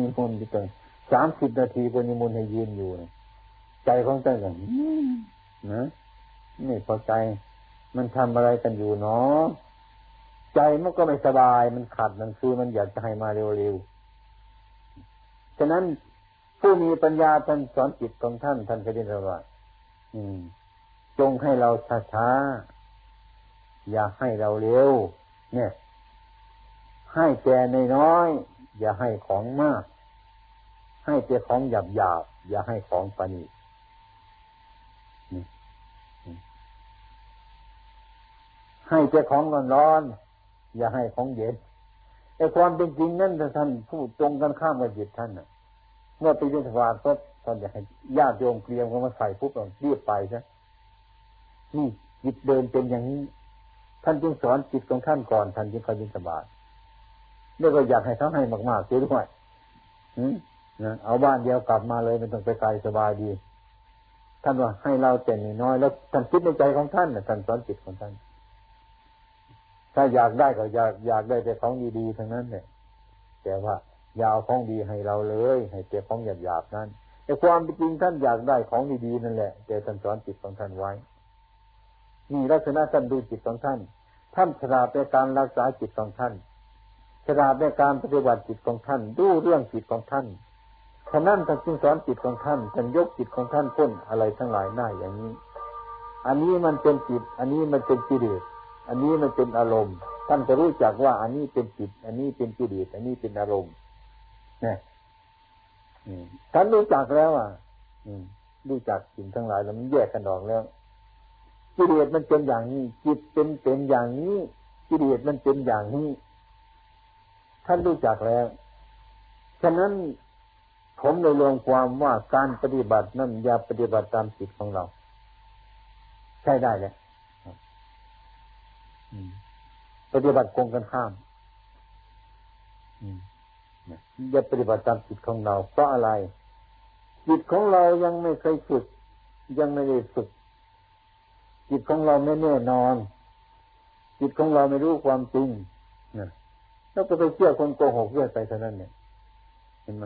นิมนต์ที่ตรงสามสิบนาทีก็นิมนต์ให้ยืนอยู่นะ ใจของใจกันนะไม่พอใจ มันทำอะไรกันอยู่เนาะใจมันก็ไม่สบายมันขัดมันคือมันอยากจะให้มาเร็วๆฉะนั้นผู้มีปัญญาท่านสอนจิตของท่านท่านก็ได้ระว่าอืมจงให้เราช้าๆอย่าให้เราเร็ว เนี่ย ให้แก่ในน้อยอย่าให้ของมาก ให้แต่ของหยาบหยาบอย่าให้ของปานี ให้แต่ของร้อนๆอย่าให้ของเย็นไอ้ความเป็นจริงนั่นท่านพูดตรงกันข้ามกับจิตท่านน่ะเมื่อไปยินสวาก็ท่านอยากให้ญาติโยมเกลียมก็มาใส่ปุ๊บเราเรียบไปซะนี่จิตเดินเป็นอย่างนี้ ท่านจึงสอนจิตของท่านก่อนท่านจึงเข้ายินสบายแล้วก็อยากให้เขาให้มากๆเสียด้วยนะเอาบ้านเดียวกลับมาเลยไม่ต้องไปไกลสบายดี ท่านว่าให้เราแต่น้อยแล้วท่านคิดในใจของท่านนะท่านสอนจิตของท่าน ถ้าอยากได้ก็อยากอยากได้แต่ของดีๆทั้งนั้นเนี่ยแต่ว่ายาวของดีให้เราเลย ให้เก็บของหยาบๆนั้นแต่ความจริงท่านอยากได้ของดีๆนั่นแหละแต่ท่านสอนจิตของท่านไว้นี่ลักษณะท่านดูจิตของท่าน ท่านฉลาดในการรักษาจิตของท่านฉลาดในการปฏิบัติจิตของท่าน ดูเรื่องจิตของท่านฉะนั้นท่านจึงสอนจิตของท่านท่านยกจิตของท่านพ้นอะไรทั้งหลายได้อย่างนี้ อันนี้มันเป็นจิต อันนี้มันเป็นกิเลส อันนี้มันเป็นอารมณ์ ท่านจะรู้จักว่า อันนี้เป็นจิต อันนี้เป็นกิเลสอันนี้เป็นอารมณ์เนี่ยท่านรู้จักแล้ว อะรู้จักสิ่งทั้งหลายแล้วมันแยกกันออกแล้วกิเลสมันเป็นอย่างนี้ จิตเป็นเป็นอย่างนี้กิเลสมันเป็นอย่างนี้ท่านรู้จักแล้ว ฉะนั้นผมเลยลงความว่าการปฏิบัตินั้นอย่าปฏิบัติตามจิตของเรา ใช่ได้เลย ปฏิบัติกงกันข้ามอย่าปฏิบัติตามจิตของเรา เพราะอะไร จิตของเรายังไม่เคยฝึก ยังไม่ได้ฝึก จิตของเราไม่แน่นอน จิตของเราไม่รู้ความจริงนะแล้วก็ไปเชื่อคนโกหกเรื่อยไปเท่านั้นเนี่ย เห็นไหม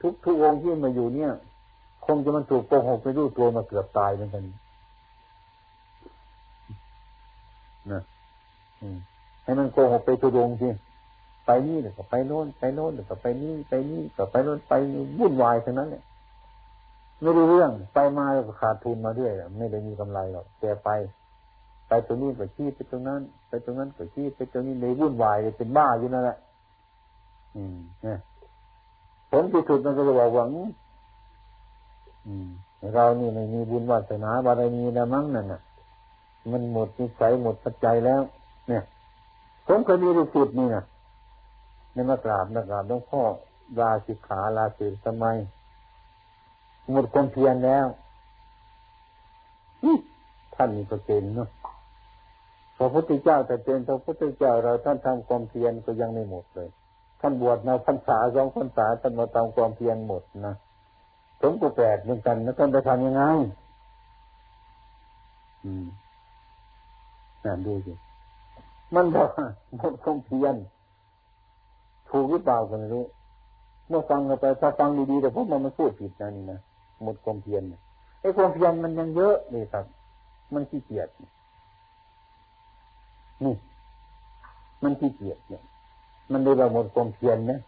ทุกทุกองค์ที่มาอยู่เนี่ย คงจะมันถูกโกหกไปรู้ตัวมาเกือบตายเหมือนกัน นะให้มันโกหกไปทุดงที่ไปนี่เดี๋ยวก็ไปโน่นไปโน่นเดี๋ยวก็ไปนี่ไปนี่ก็ไปโน่นไปวุ่นวายเท่านั้นเนี่ยไม่รู้เรื่อง ไปมาแล้วก็ขาดทุนมาด้วยไม่ได้มีกำไรหรอกแกไป ไปตรงนี้ก็ชี้ไปตรงนั้น ไปตรงนั้นก็ชี้ไปตรงนี้เลยวุ่นวายเลยเป็นบ้าอยู่นั่นแหละ อืมเนี่ยผลที่สุดมันก็จะบอกว่าอืมเรานี่ไม่มีบุญวาสนาบารมีนะมั้งนั่นน่ะ มันหมดนิสัยหมดปัจจัยแล้ว เนี่ย ผมเคยมีลูกศิษย์นี่นะในมากราบนักราบหลวงพ่อลาสิกขาลาสิทำไมหมดความเพียรแล้วท่านมีก็เป็นเนาะพระพุทธเจ้าแต่เป็นพระพุทธเจ้าเราท่านทำความเพียรก็ยังไม่หมดเลย ท่านบวชมาพรรษาสองพรรษาท่านมาทำความเพียรหมดนะผมก็แปลกเหมือนกัน แล้วท่านไปทำยังไง อืม น่าดูสิมันบอกหมดความเพียรถูกหรือเปล่ากันรู้เมื่อฟังกันไปถ้าฟังดีๆแต่พวกมันมันพูดผิดนะนี่นะหมดความเพียรไอ้ความเพียรมันยังเยอะเลยครับ มันขี้เกียจนี่ มันขี้เกียจเนี่ย มันได้แบบหมดความเพียรนะ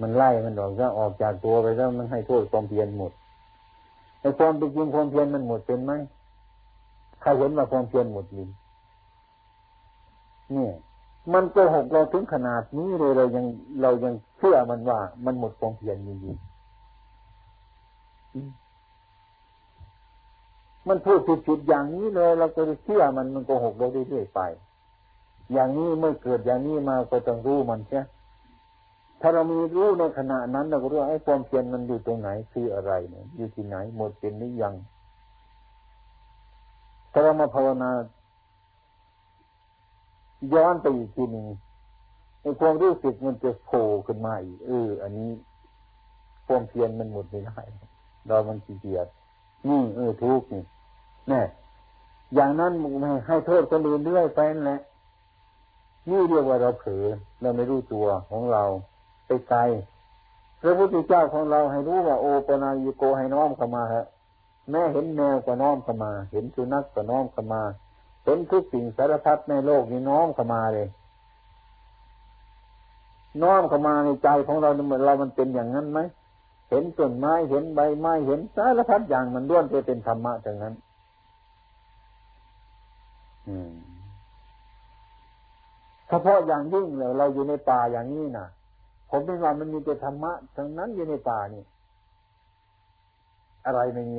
มันไล่มันออกก็ออกจากตัวไปแล้วมันให้โทษความเพียรหมดไอ้ความเป็นจริงความเพียรมันหมดเป็นไหมใครเห็นว่าความเพียรหมดลิ นี่มันโกหกเราถึงขนาดนี้เลยเรายังเรายังเชื่อมันว่า มันหมดความเพียรจริงๆมันพูดผิดๆอย่างนี้เลยเราก็เชื่อมันมันโกหกเราเรื่อยๆไป อย่างนี้เมื่อเกิดอย่างนี้มาก็ต้องรู้มันใช่ถ้าเรามีรู้ในขณะนั้นเราก็รู้ไอ้ความเพียรมันอยู่ตรงไหนคืออะไรเนี่ยอยู่ที่ไหนหมดเป็นหรือยังถ้าเรามาภาวนา ย้อนไปอีกทีหนึ่งในความรู้สึกมันจะโผล่ขึ้นมาอีกเออ อันนี้ความเพียรมันหมดไม่ได้เรามันขี้เกียจนี่เออทุกนี่แน่อย่างนั้นไม่ให้โทษคนอื่นเรื่อยไปนั่นแหละนี่เรียกว่าเราเผลอเราไม่รู้ตัวของเราไปไกลพระพุทธเจ้าของเราให้รู้ว่าโอปนายิโกให้น้อมเข้ามาฮะแม่เห็นแมวก็น้อมเข้ามา เห็นสุนัขก็น้อมเข้ามา เห็นทุกสิ่งสารพัดในโลกนี้น้อมเข้ามาเลย น้อมเข้ามาในใจของเราเรามันเป็นอย่างนั้นไหมเห็นต้นไม้เห็นใบไม้เห็นสารพัดอย่างมันล้วนจะเป็นธรรมะอย่างนั้นเฉพาะอย่างยิ่งเลยเราอยู่ในป่าอย่างนี้นะผมเป็นว่ามันมีแต่ธรรมะทั้งนั้นอยู่ในป่านี่อะไรไม่มี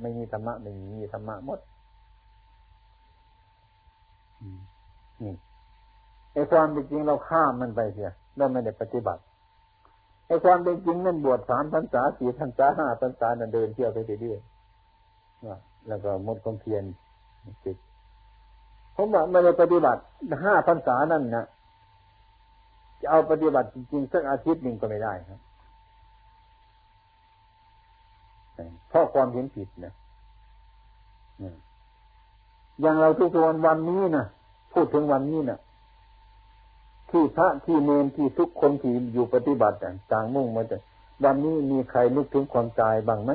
ไม่มีธรรมะไม่มีธรรมะหมด นี่ไอ้ความเป็นจริงเราข้ามมันไปเสียเราไม่ได้ปฏิบัติไอ้ความเป็นจริงนั่นบวชสามพรรษาสี่พรรษาห้าพรรษานั่นเดินเที่ยวไปเรื่อยๆแล้วก็หมดความเพียรจิตผมว่าไม่ได้ปฏิบัติห้าพรรษานั่นนะจะเอาปฏิบัติจริงๆสักอาทิตย์หนึ่งก็ไม่ได้ครับเพราะความเห็นผิดนะ อย่างเราทุกคนวันนี้นะพูดถึงวันนี้นะที่พระที่เนนที่ทุกคนที่อยู่ปฏิบัติต่างมุ่งมาแต่วันนี้มีใครนึกถึงความตายบ้างไหม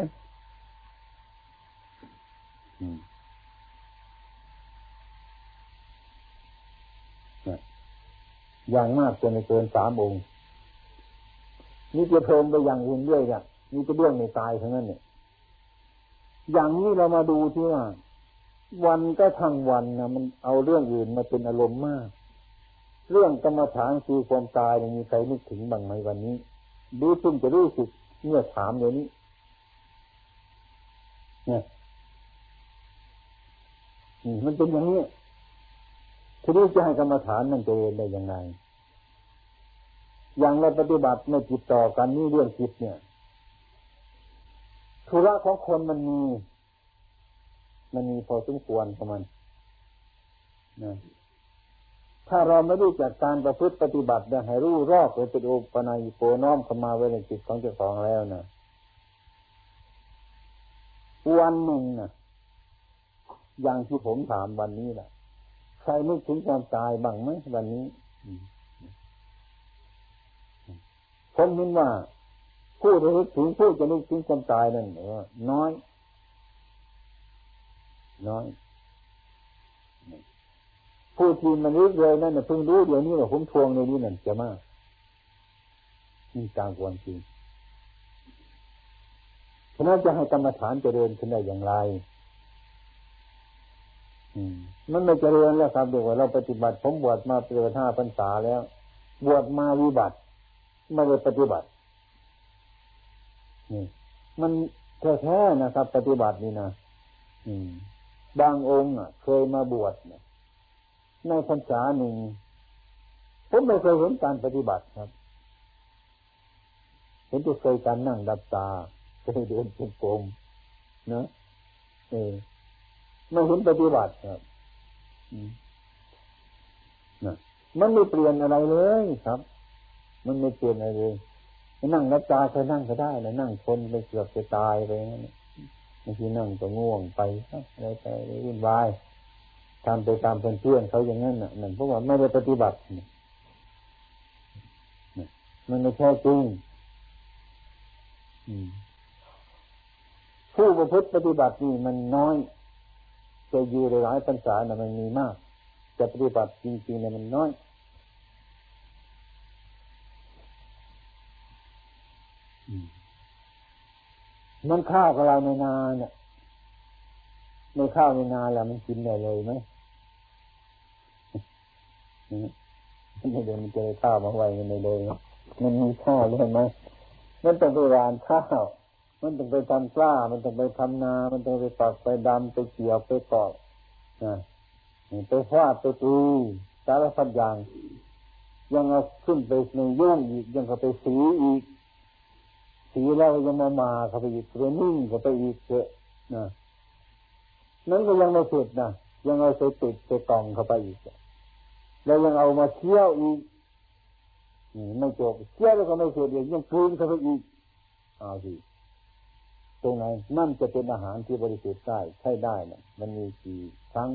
อย่างมากจะไม่เกินสามองค์นี่จะเพิ่มไปอย่างอื่นเรื่อยอะนี่จะเรื่องในตายทั้งนั้นเนี่ยอย่างนี้เรามาดูที่ว่า วันก็ทั้งวันนะมันเอาเรื่องอื่นมาเป็นอารมณ์มาก เรื่องกรรมฐานคือความตายมีใครนึกถึงบ้างไหมวันนี้ดูซึ่งจะรู้สึกเมื่อถามเดี๋ยวนี้ เนี่ยมันเป็นอย่างนี้ทีนี้จะให้กรรมฐานนั่นจะเรียนได้ยังไง อย่างเราปฏิบัติไม่จิตต่อกันนี่เรื่องจิตเนี่ย ธุระของคนมันมี มันมีพอสมควรของมันนะถ้าเราไม่รู้จักการประพฤติปฏิบัติให้รู้รอบเป็นโอปนัยโปน้อมเข้ามาไว้ในจิตของเจ้าของแล้วนะวันหนึ่งนะอย่างที่ผมถามวันนี้แหละใครนึกถึงความตายบ้างไหมวันนี้ผมเห็นว่าผู้ที่นึกถึงผู้จะนึกถึงความตายนั่นเออน้อย น้อยผู้ที่มันรู้เลยนั่นเพิ่งรู้เดี๋ยวนี้ว่าผมทวงในนี้นั่นจะมากนี่ตามความจริงฉะนั้นจะให้กรรมฐานเจริญขึ้นได้อย่างไรมันไม่เจริญแล้วครับเดี๋ยวเราปฏิบัติ ผมบวชมาเกินห้าพรรษาแล้ว บวชมาวิบัติไม่ได้ปฏิบัตินี่มันแท้ๆนะครับ ปฏิบัตินี่นะอืม บางองค์เคยมาบวชในพรรษาหนึ่งผมไม่เคยเห็นการปฏิบัติครับ เห็นแต่เคยการนั่งดับตาเคยเดินจงกรมนะเออไม่เห็นปฏิบัติครับนะมันไม่เปลี่ยนอะไรเลยครับ มันไม่เปลี่ยนอะไรเลยนั่งรับตาเคยนั่งก็ได้แล้วนั่งทนไปเกือบจะตายไปนั่น บางทีนั่งก็ง่วงไปอะไรไปวุ่นวายทำไปตามเพื่อนเขาอย่างนั้นน่ะนั่นเพราะว่าไม่ได้ปฏิบัติมันไม่แท้จริงผู้ประพฤติปฏิบัตินี่มันน้อยจะอยู่หลายพรรษาน่ะมันมีมาก จะปฏิบัติจริงๆเนี่ยมันน้อย มันข้าวกับเราในนาเนี่ยในข้าวในนาแล้วมันกินได้เลยไหมมันไม่เดินมันจะได้ข้าวมาไว้กันเลยมันมีข้าวเลยไหมมันต้องไปรานข้าว มันต้องไปทำกล้ามันต้องไปทำนา มันต้องไปปักไปดำไปเกี่ยวไปกอกนะไปฟาดไปตีสารพัดอย่าง ยังเอาขึ้นไปในยุ่งอีกยังเอาไปสีอีก สีแล้วยังมามาเขาไปอีกเรนิ่งเขาไปอีกเจอะนะนั้นก็ยังไม่เสร็จนะยังเอาไปติดไปกล่องเข้าไปอีกแล้วยังเอามาเที่ยวอีกไม่จบเที่ยวแล้วก็ไม่เสร็จยังคืนเข้าไปอีกเอาสิตรงไหนนั่นจะเป็นอาหารที่บริสุทธิ์ได้ใช่ได้นะมันมีกี่ครั้ง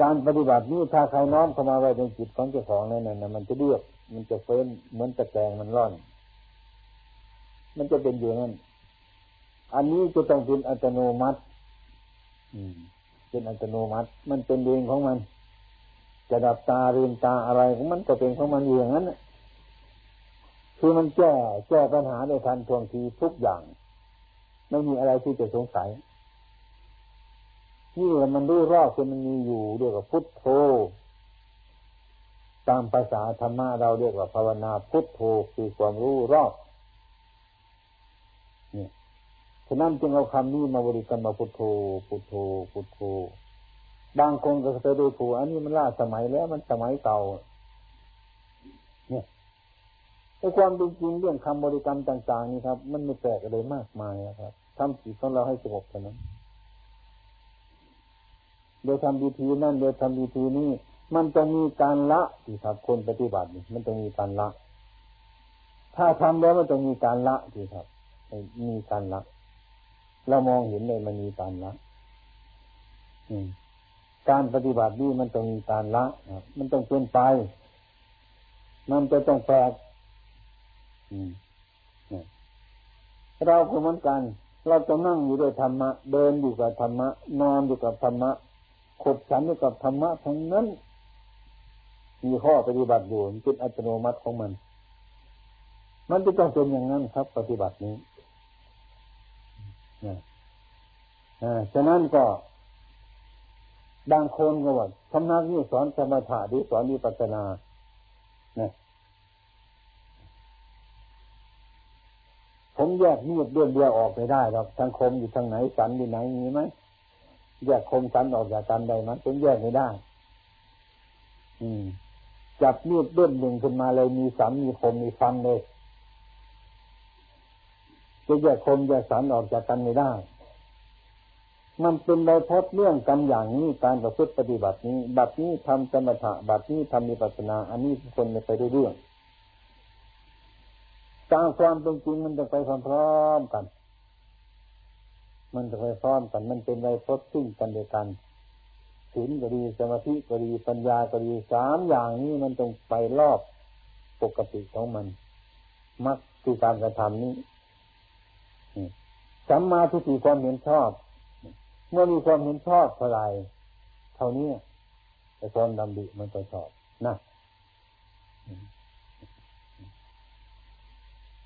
การปฏิบัตินี้ถ้าใครน้อมเข้ามาไว้ในจิตของเจ้าของนั่นนะมันจะเลือกมันจะเฟ้นเหมือนตะแกรงมันร่อน มันจะเป็นอยู่นั่น อันนี้จะต้องเป็นอัตโนมัติเป็นอัตโนมัติ มันเป็นเองของมัน จะดับตาเรียนตาอะไรของมันก็เป็นของมันอย่างนั้นคือมันแก้แก้ปัญหาในทันท่วงทีทุกอย่างไม่มีอะไรที่จะสงสัยนี่มันรู้รอบคือมันมีอยู่เรียกว่าพุทโธตามภาษาธรรมะเราเรียกว่าภาวนาพุทโธคือความรู้รอบ ฉะนั้นจึงเอาคำนี้มาบริกรรมมาพุทโธพุทโธพุทโธบางคนก็ไปดูถูกอันนี้มันล่าสมัยแล้วมันสมัยเก่า เนี่ยในความเป็นจริงเรื่องคำบริกรรมต่าง ๆ นี่ครับ มันไม่แปลกอะไรมากมายนะครับทำจิตของเราให้สงบเท่านั้นโดยทำวิธีนั่นโดยทำวิธีนี้มันจะมีการละที่ครับ คนปฏิบัติมันจะมีการละ ถ้าทำแล้วมันจะมีการละที่ครับมีการละ เรามองเห็นเลยมันมีการละการปฏิบัตินี่มันต้องมีการละมันต้องเป็นไป มันจะต้องแปลกเราก็เหมือนกัน เราจะนั่งอยู่ด้วยธรรมะ เดินอยู่กับธรรมะ นอนอยู่กับธรรมะขดฉันอยู่กับธรรมะทั้งนั้น มีข้อปฏิบัติอยู่เป็นอัตโนมัติของมัน มันจะต้องเป็นอย่างนั้นครับ ปฏิบัตินี้ ฉะนั้นก็บางคนก็ว่าทำนักนี่สอนสมถะหรือสอนวิปัสนาเนี่ยผมแยกเนีดเดือนเดียวออกไม่ได้หรอกทางคมอยู่ทางไหนสันอยู่ไหนมีไหมแยกคมสันออกจากกันได้ไหมผมแยกไม่ได้ อืมจับมีดเล่มหนึ่งขึ้นมาเลยมีสันมีคมมีฟันเลย จะแยกคมแยกสันออกจากกันไม่ได้ มันเป็นใบพดเรื่องกันอย่างนี้การประพฤติปฏิบัตินี้ บัดนี้ทำสมถะบัดนี้ทำมีปัสนา อันนี้คนไม่ไปด้เรื่องตามความเป็นจริงมันจะไปพร้อมๆกัน มันจะไปพร้อมกัน มันเป็นใบพดซึ่งกันเดียวกันศีลก็ดีสมาธิก็ดีปัญญาก็ดีสามอย่างนี้มันต้องไปรอบปกติของมันมักคือการกระทำนี้ สัมมาทิฏฐิความเห็นชอบ เมื่อมีความเห็นชอบเท่าไรเท่านี้ไอ้ความดำดิมันก็ชอบนะ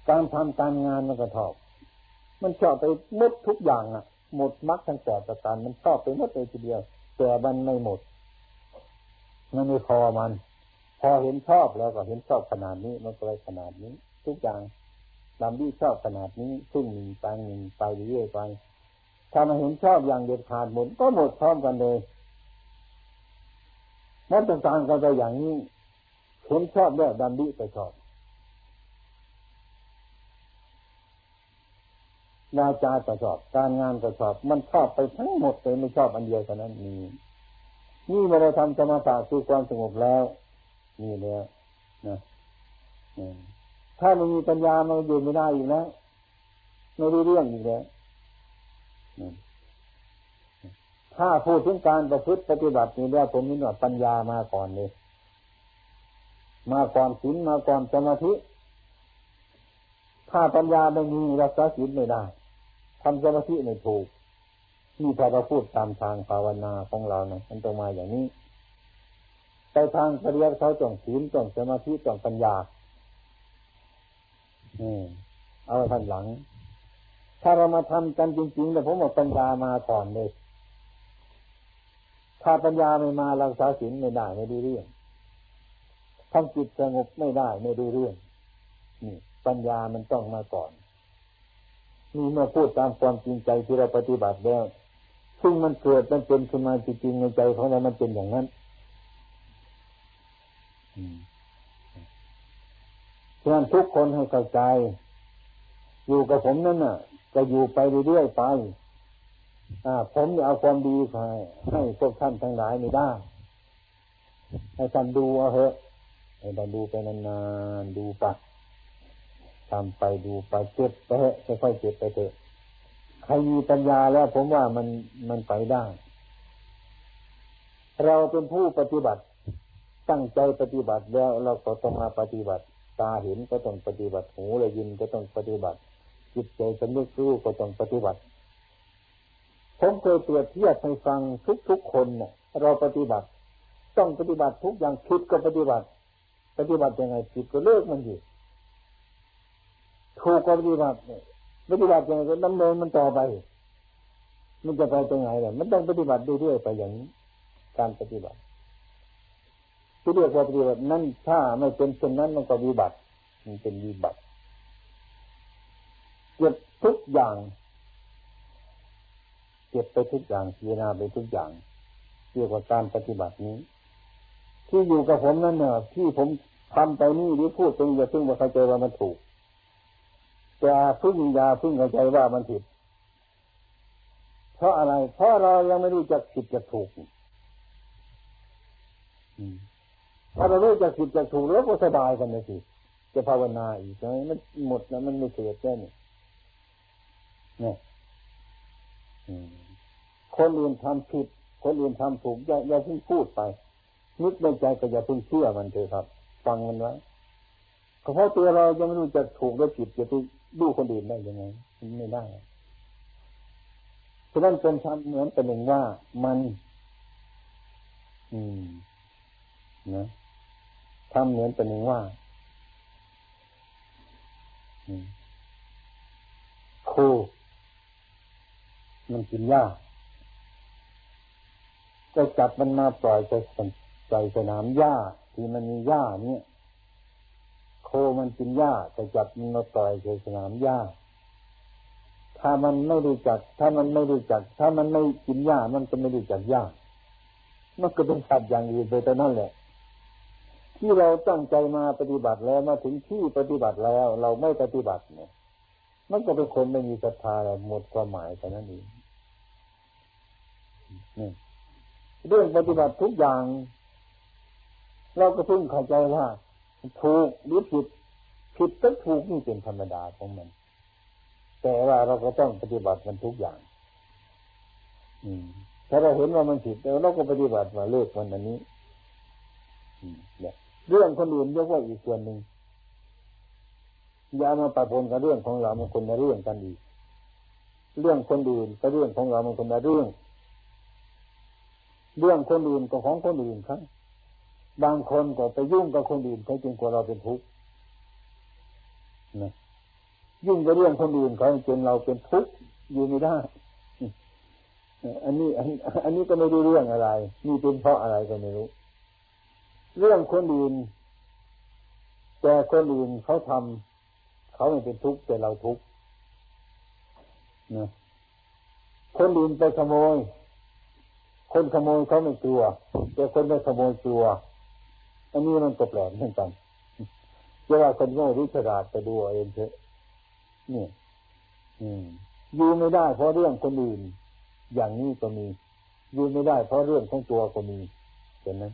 การทำการงานมันก็ชอบ มันชอบไปหมดทุกอย่างอะ หมดมรรคทั้งแปดประการมันชอบไปหมดเลยทีเดียว แต่มันไม่หมด มันไม่พอมัน พอเห็นชอบแล้วก็เห็นชอบขนาดนี้ มันก็เลยขนาดนี้ ทุกอย่าง ลำดีชอบขนาดนี้ซึ่งหนึ่งไปหนึ่งไปเรื่อยไปถ้ามันเห็นชอบอย่างเด็ดขาดหมดก็หมดพร้อมกันเลยมันต่างกันไปอย่างนี้เห็นชอบแล้วดันดีไปชอบวาจาก็ชอบ การงานก็ชอบ มันชอบไปทั้งหมดเลยไม่ชอบอันเดียวเท่านั้นมีนี่เมื่อเราทำสมาธิคือความสงบแล้ว นี่แล้วนะ ถ้ามันมีปัญญามันอยู่ไม่ได้อีกแล้วไม่รู้เรื่องอีกแล้วถ้าพูดถึงการประพฤติปฏิบัตินี่แล้วผมนี่ว่าปัญญามาก่อนเลยมาก่อนศีลมาก่อนสมาธิ ถ้าปัญญาไม่มีรักษาศีลไม่ได้ทำสมาธิไม่ถูกนี่ถ้าเราพูดตามทางภาวนาของเราเนะมันต้องมาอย่างนี้ไปทางปริยัติเขาต้องศีลต้องสมาธิต้องปัญญา อืมเอาทันหลัง ถ้าเรามาทำกันจริงๆแต่ผมบอกปัญญามาก่อนเลยถ้าปัญญาไม่มารักษาศีลไม่ได้ไม่ดูเรื่องทำจิตสงบไม่ได้ไม่ดูเรื่อง นี่ ปัญญามันต้องมาก่อนนี่เมื่อพูดตามความจริงใจที่เราปฏิบัติแล้วซึ่งมันเกิดมันเป็นขึ้นมาจริงๆในใจของเรามันเป็นอย่างนั้น ฉะนั้นทุกคนให้เข้าใจ อยู่กับผมนั่นน่ะ จะอยู่ไปเรื่อยๆไปอ่า ผมจะเอาความดีไปให้พวกท่านทั้งหลายไม่ได้ให้ท่านดูเอาเถอะให้ท่านดูไปนานๆดูไปทำไปดูไปเจ็บไปเถอะค่อยๆเจ็บไปเถอะใครมีปัญญาแล้วผมว่ามันมันไปได้ เราเป็นผู้ปฏิบัติ ตั้งใจปฏิบัติแล้วเราก็ต้องมาปฏิบัติ ตาเห็นก็ต้องปฏิบัติหูได้ยินก็ต้องปฏิบัติ จิตใจสำนึกรู้ก็ต้องปฏิบัติผมเคยเปรียบเทียบให้ฟังทุกๆคนเนี่ยเราปฏิบัติ ต้องปฏิบัติทุกอย่างผิดก็ปฏิบัติ ปฏิบัติยังไงผิดก็เลิกมันอยู่ถูกก็ปฏิบัติปฏิบัติยังไงก็ดำเนินมันต่อไป มันจะไปตรงไหนล่ะมันต้องปฏิบัติเรื่อยๆไปอย่างนี้การปฏิบัติ ที่เรียกว่าปฏิบัตินั้นถ้าไม่เป็นเช่นนั้นมันก็วิบัติมันเป็นวิบัติเก็บทุกอย่างเก็บไปทุกอย่างพิจารณาไปทุกอย่างเรียกว่าการปฏิบัตินี้ ที่อยู่กับผมนั่นเนี่ยที่ผมทำไปนี่หรือพูดตรงอย่าเพิ่งว่าเข้าใจว่ามันถูกอย่าพึ่งอย่าพึ่งเข้าใจว่ามันผิด เพราะอะไร เพราะเรายังไม่รู้จักผิดจะถูก ถ้าเรารู้จักผิดจะถูกแล้วก็สบายกันเลยสิจะภาวนาอีกใช่ไหมมันหมดแล้วมันไม่เกิดแค่นี้เนี่ยคนอื่นทำผิด คนอื่นทำถูกอย่าอย่าเพิ่งพูดไปนึกในใจก็อย่าเพิ่งเชื่อมันเถอะครับ ฟังมันไว้เพราะตัวเรายังไม่รู้จักถูกและผิดจะไปดูคนอื่นได้ยังไงไม่ได้ฉะนั้นเป็นทำเหมือนเป็นหนึ่งว่ามัน อืมนะ ทำเหมือนเป็นหนึ่งว่าคมันกินหญ้าก็จับมันมาปล่อยใจใจสนามหญ้าที่มันมีหญ้าเนี่ยคมันกินหญ้าแต่จับมันมาต่อยในสนามหญ้าถ้ามันไม่รู้จัก ถ้ามันไม่รู้จัก ถ้ามันไม่กินหญ้ามันก็ไม่รู้จักหญ้ามันก็เป็นสัตว์อย่างอื่นไปแต่นั่นแหละ ที่เราตั้งใจมาปฏิบัติแล้วมาถึงที่ปฏิบัติแล้ว เราไม่ปฏิบัติเนี่ย มันก็เป็นคนไม่มีศรัทธาหมดความหมายแต่นั้นเองเรื่องปฏิบัติทุกอย่าง เราก็เพิ่งเข้าใจว่า ถูกหรือผิดผิดก็ถูกนี่เป็นธรรมดาของมัน แต่ว่าเราก็ต้องปฏิบัติมันทุกอย่าง อืมถ้าเราเห็นว่ามันผิดแล้วเราก็ปฏิบัติว่าเลิกมันอันนี้เนี่ย เรื่องคนอื่นยกไว่าอีกส่วนหนึ่งอย่ามาปะปนกับเรื่องของเรามันคนละเรื่องกันอีก เรื่องคนอื่นกับเรื่องของเรามันคนละเรื่อง เรื่องคนอื่นกับของคนอื่นครับ บางคนก็ไปยุ่งกับคนอื่นเขาจึงกลัวเราเป็นทุกข์นะยุ่งกับเรื่องคนอื่นเขาจนเราเป็นทุกข์อยู่ไม่ได้อันนี้อันอันนี้ก็ไม่รู้เรื่องอะไร นี่เป็นเพราะอะไรก็ไม่รู้ เรื่องคนอื่น แต่คนอื่นเขาทำเขาไม่เป็นทุกข์แต่เราทุกข์นะคนอื่นไปขโมย คนขโมยเขาไม่กลัวแต่คนไปขโมยกลัวอันนี้มันก็แปลกเหมือนกันเวลาคนโง่รู้ฉลาดไปดูเองเถอะนี่อืมอยู่ไม่ได้เพราะเรื่องคนอื่น อย่างนี้ก็มีอยู่ไม่ได้เพราะเรื่องของตัวก็มีเห็นไหม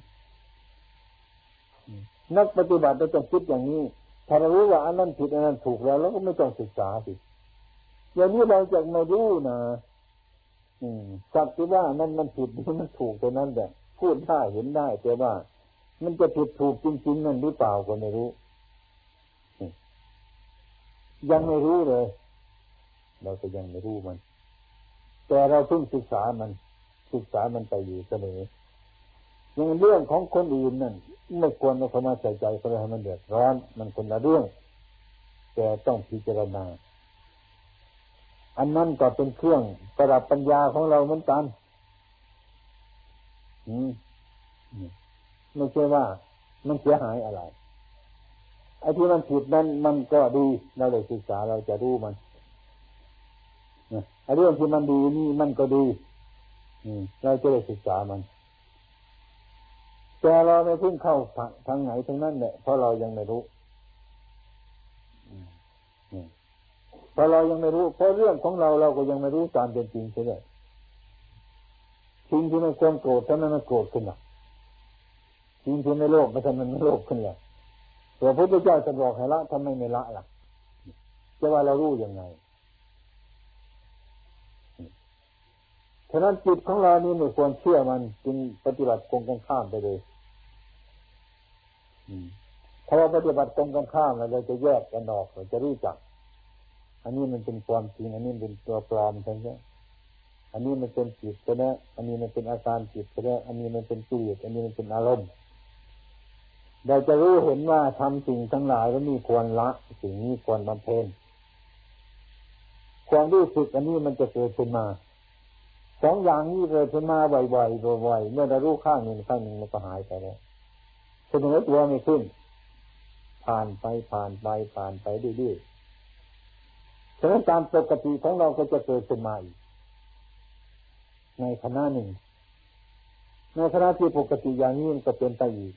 นักปฏิบัติเราต้องคิดอย่างนี้ ถ้าเรารู้ว่าอันนั้นผิดอันนั้นถูกแล้วเราก็ไม่ต้องศึกษาสิอย่างนี้เราจะไม่รู้นะอืมสักที่ว่านั่นมันผิดมันถูกตัวนั้นแต่พูดได้เห็นได้แต่ว่า มันจะผิดถูกจริงๆนั่นหรือเปล่าก็ไม่รู้ ยังไม่รู้เลย เราก็ยังไม่รู้มัน แต่เราเพิ่งศึกษามัน ศึกษามันไปอยู่เสมอ ย่างเรื่องของคนอื่นนั่นไม่ควรเราเข้ามาใส่ใจเพราะให้มันเดือดร้อน มันคนละเรื่อง แต่ต้องพิจารณา อันนั้นก็เป็นเครื่องประดับปัญญาของเราเหมือนกันไม่ใช่ว่ามันเสียหายอะไรไอ้ที่มันผิดนั้นมันก็ดีเราเลยศึกษาเราจะรู้มันไอ้เรื่องที่มันดีนี่มันก็ดีเราจะได้ศึกษามัน แต่เราไม่พึ่งเข้าทางไหนทางนั้นเนี่ยเพราะเรายังไม่รู้เพราะเรายังไม่รู้เพราะเรื่องของเราเราก็ยังไม่รู้ตามเป็นจริงใช่ไหมทิ้งที่ไม่ควรโกรธท่านั้นมันโกรธขึ้นหรอทิ้งที่ไม่โลภมันทำมันไม่โลภขึ้นเลยตัวพระพุทธเจ้าจะบอกให้ละทำไมไม่ละล่ะจะว่าเรารู้ยังไงฉะนั้นจิตของเรานี่ไม่ควรเชื่อมันจึงปฏิบัติตรงกันข้ามไปเลย ถ้าเราปฏิบัติตรงกันข้ามเราจะแยกกันออกเราจะรู้จัก อันนี้มันเป็นความจริง อันนี้เป็นตัวปลอมใช่ไหมอันนี้มันเป็นจิตก็ได้อันนี้มันเป็นอาการจิตก็ได้อันนี้มันเป็นกิเลสอันนี้มันเป็นอารมณ์ เราจะรู้เห็นว่าทำสิ่งทั้งหลายแล้วมีควรละ สิ่งนี้ควรบำเพ็ญความรู้สึกอันนี้มันจะเกิดขึ้นมาสองอย่างนี้เกิดขึ้นมาบ่อยๆบ่อยๆเมื่อเรารู้ข้างหนึ่งข้างหนึ่งมันก็หายไปแล้ว เสนอตัวไม่ขึ้น ผ่านไปผ่านไปผ่านไปดื้อๆฉะนั้นตามปกติของเราก็จะเกิดขึ้นมาอีกในคณะหนึ่ง ในคณะที่ปกติอย่างนี้มันก็เป็นไปอีก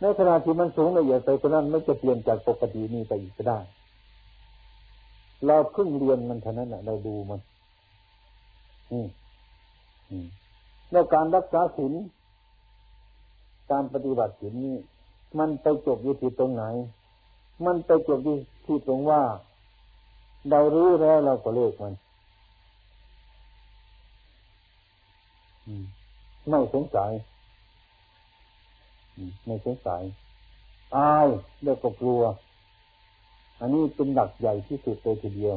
ในขณะที่มันสูงละเอียดไปคนนั้นไม่จะเปลี่ยนจากปกตินี้ไปอีกก็ได้ เราเพิ่งเรียนมันเท่านั้นแหละเราดูมันแล้วการรักษาศีล การปฏิบัติศีลนี้ มันไปจบอยู่ที่ตรงไหน มันไปจบอยู่ที่ตรงว่า เรารู้แล้วเราก็เลิกมันไม่สงสัยไม่สงสัยอายแล้วก็กลัว อันนี้เป็นหลักใหญ่ที่สุดเลยทีเดียว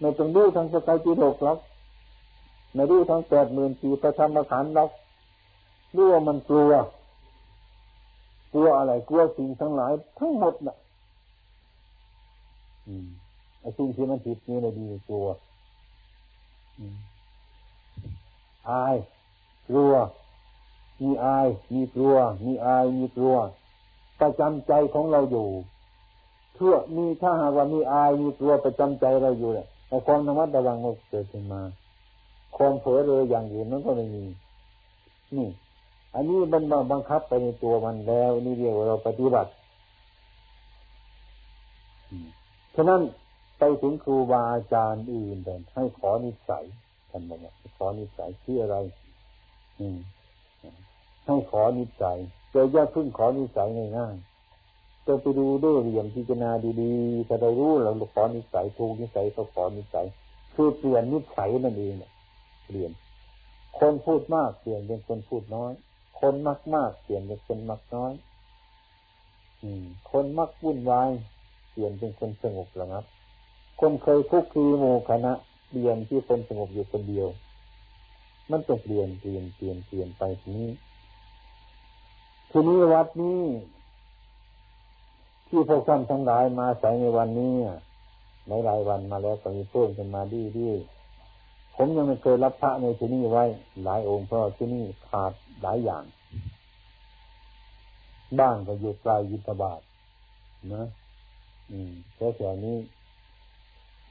ไม่ต้องรู้ทางสกายจีโลกหรอกไม่รู้ทางแปดหมื่นสี่ประธรรมขันธ์หรอก รู้ว่ามันกลัว กลัวอะไร กลัวสิ่งทั้งหลาย ทั้งหมดน่ะ อืมไอ้สิ่งที่มันผิดนี่เลยดีกลัวอาย กลัว มีอาย มีกลัว มีอาย มีกลัว ประจำใจของเราอยู่เพื่อมีถ้าหากว่ามีอาย มีกลัวประจำใจเราอยู่เนี่ยแต่ความระมัดระวังมันเกิดขึ้นมา ความเผลอเลยอย่างอื่นมันก็ไม่มี นี่ อันนี้มันบังคับไปในตัวมันแล้ว นี่เรียกว่าเราปฏิบัติฉะนั้นไปถึงครูบาอาจารย์อื่นเดินให้ขอนิสัยท่านบอกว่าขอนิสัยชื่ออะไร อืมให้ขอนิสัยเจอย่าพึ่งขอนิสัยง่ายๆจะไปดูด้วยเรียนพิจารณาดีๆถ้าเรารู้เราขอนิสัยถูกนิสัยก็ขอนิสัยคือเปลี่ยนนิสัยนั่นเองเปลี่ยนคนพูดมากเปลี่ยนเป็นคนพูดน้อย คนมักมากเปลี่ยนเป็นคนมักน้อย อืม คนมักวุ่นวายเปลี่ยนเป็นคนสงบระงับ คนเคยคุกคีโมคณะเปลี่ยนที่คนสงบอยู่คนเดียว มันต้องเปลี่ยนเปลี่ยนเปลี่ยนเปลี่ยนไปทีนี้ทีนี้วัดนี้ ที่พวกท่านทั้งหลายมาใส่ในวันนี้ในหลายวันมาแล้วก็มีเพิ่มขึ้นมาดีดีผมยังไม่เคยรับพระในที่นี้ไว้ หลายองค์เพราะที่นี่ขาด หลายอย่าง บ้านก็อยู่ไกลยิตบาทนะอืมแค่แถวนี้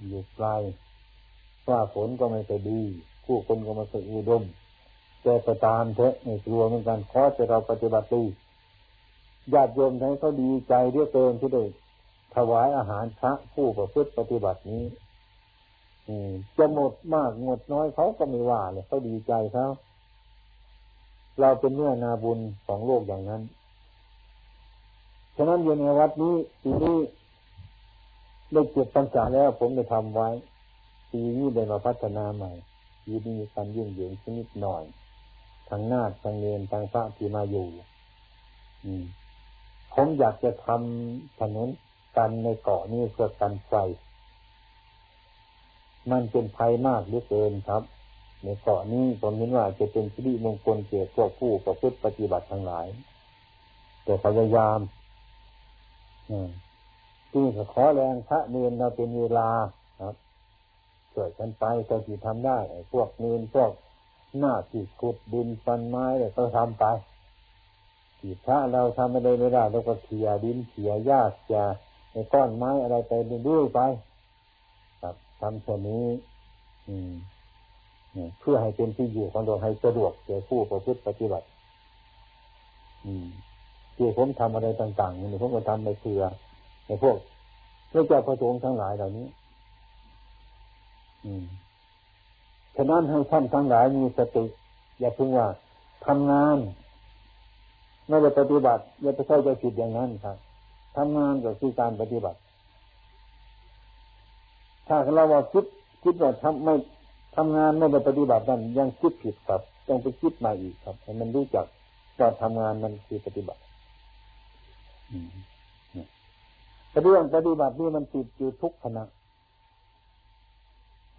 อยู่ไกลว่าฝนก็ไม่ไปดี ผู้คนก็มาสึกอุดมแต่ประตามเถอะในกลัวเหมือนกันขอจะเราปฏิบัติดีญาติโยมให้เขาดีใจเรียกเติมที่ได้ถวายอาหารพระผู้ประพฤติปฏิบัตินี้จะหมดมากหมดน้อยเขาก็ไม่ว่าเลยเขาดีใจเขา เราเป็นเนื้อนาบุญของโลกอย่างนั้น ฉะนั้นอยู่ในวัดนี้ปีนี้ได้เก็บปัญษาแล้วผมได้ทำไว้ปีนี้ได้มาพัฒนาใหม่ปีนี้มีการยื่นเหยิงชนิดหน่อยทางนาทางเนนทางพระที่มาอยู่ อืมผมอยากจะทำถนนกันในเกาะนี้เพื่อกันไฟ มันเป็นภัยมากเหลือเกินครับ ในเกาะนี้ผมเห็นว่าจะเป็นสิริมงคลเกี่ยวกับผู้ประพฤติปฏิบัติทั้งหลาย แต่พยายามที่ขอแรงพระเนนเราเป็นเวลาครับช่วยกันไปก็ที่ทำได้พวกเนนพวกหน้าที่ขุดดินฟันไม้เนี่ยก็ทำไปที่พระเราทำไม่ได้ไม่ได้เราก็เขี่ยดินเขี่ยหญ้าเขี่ยในก้อนไม้อะไรไปเรื่อยไป ครับทำเช่นนี้ อืม เพื่อให้เป็นที่อยู่ของเราให้สะดวกแก่ผู้ประพฤติปฏิบัติ อืมที่ผมทำอะไรต่างๆนี่ผมก็ทำไปเพื่อในพวกพระเจ้าพระสงฆ์ทั้งหลายเหล่านี้ อืมฉะนั้นให้ท่านทั้งหลายมีสติ อย่าเพิ่งว่าทำงานไม่ได้ปฏิบัติอย่าไปเข้าใจผิดอย่างนั้นครับทำงานก็คือการปฏิบัติ ถ้าเราว่าคิดคิดว่าทำไม่ ทำงานไม่ได้ปฏิบัตินั่นยังคิดผิดครับต้องไปคิดมาอีกครับให้มันรู้จักการทำงานมันคือปฏิบัติเรื่องปฏิบัตินี่มันติดอยู่ทุกขณะ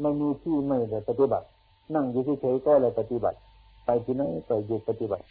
ไม่มีที่ไม่ได้ปฏิบัติ นั่งอยู่เฉยๆก็เลยปฏิบัติ ไปที่ไหนไปอยู่ปฏิบัติ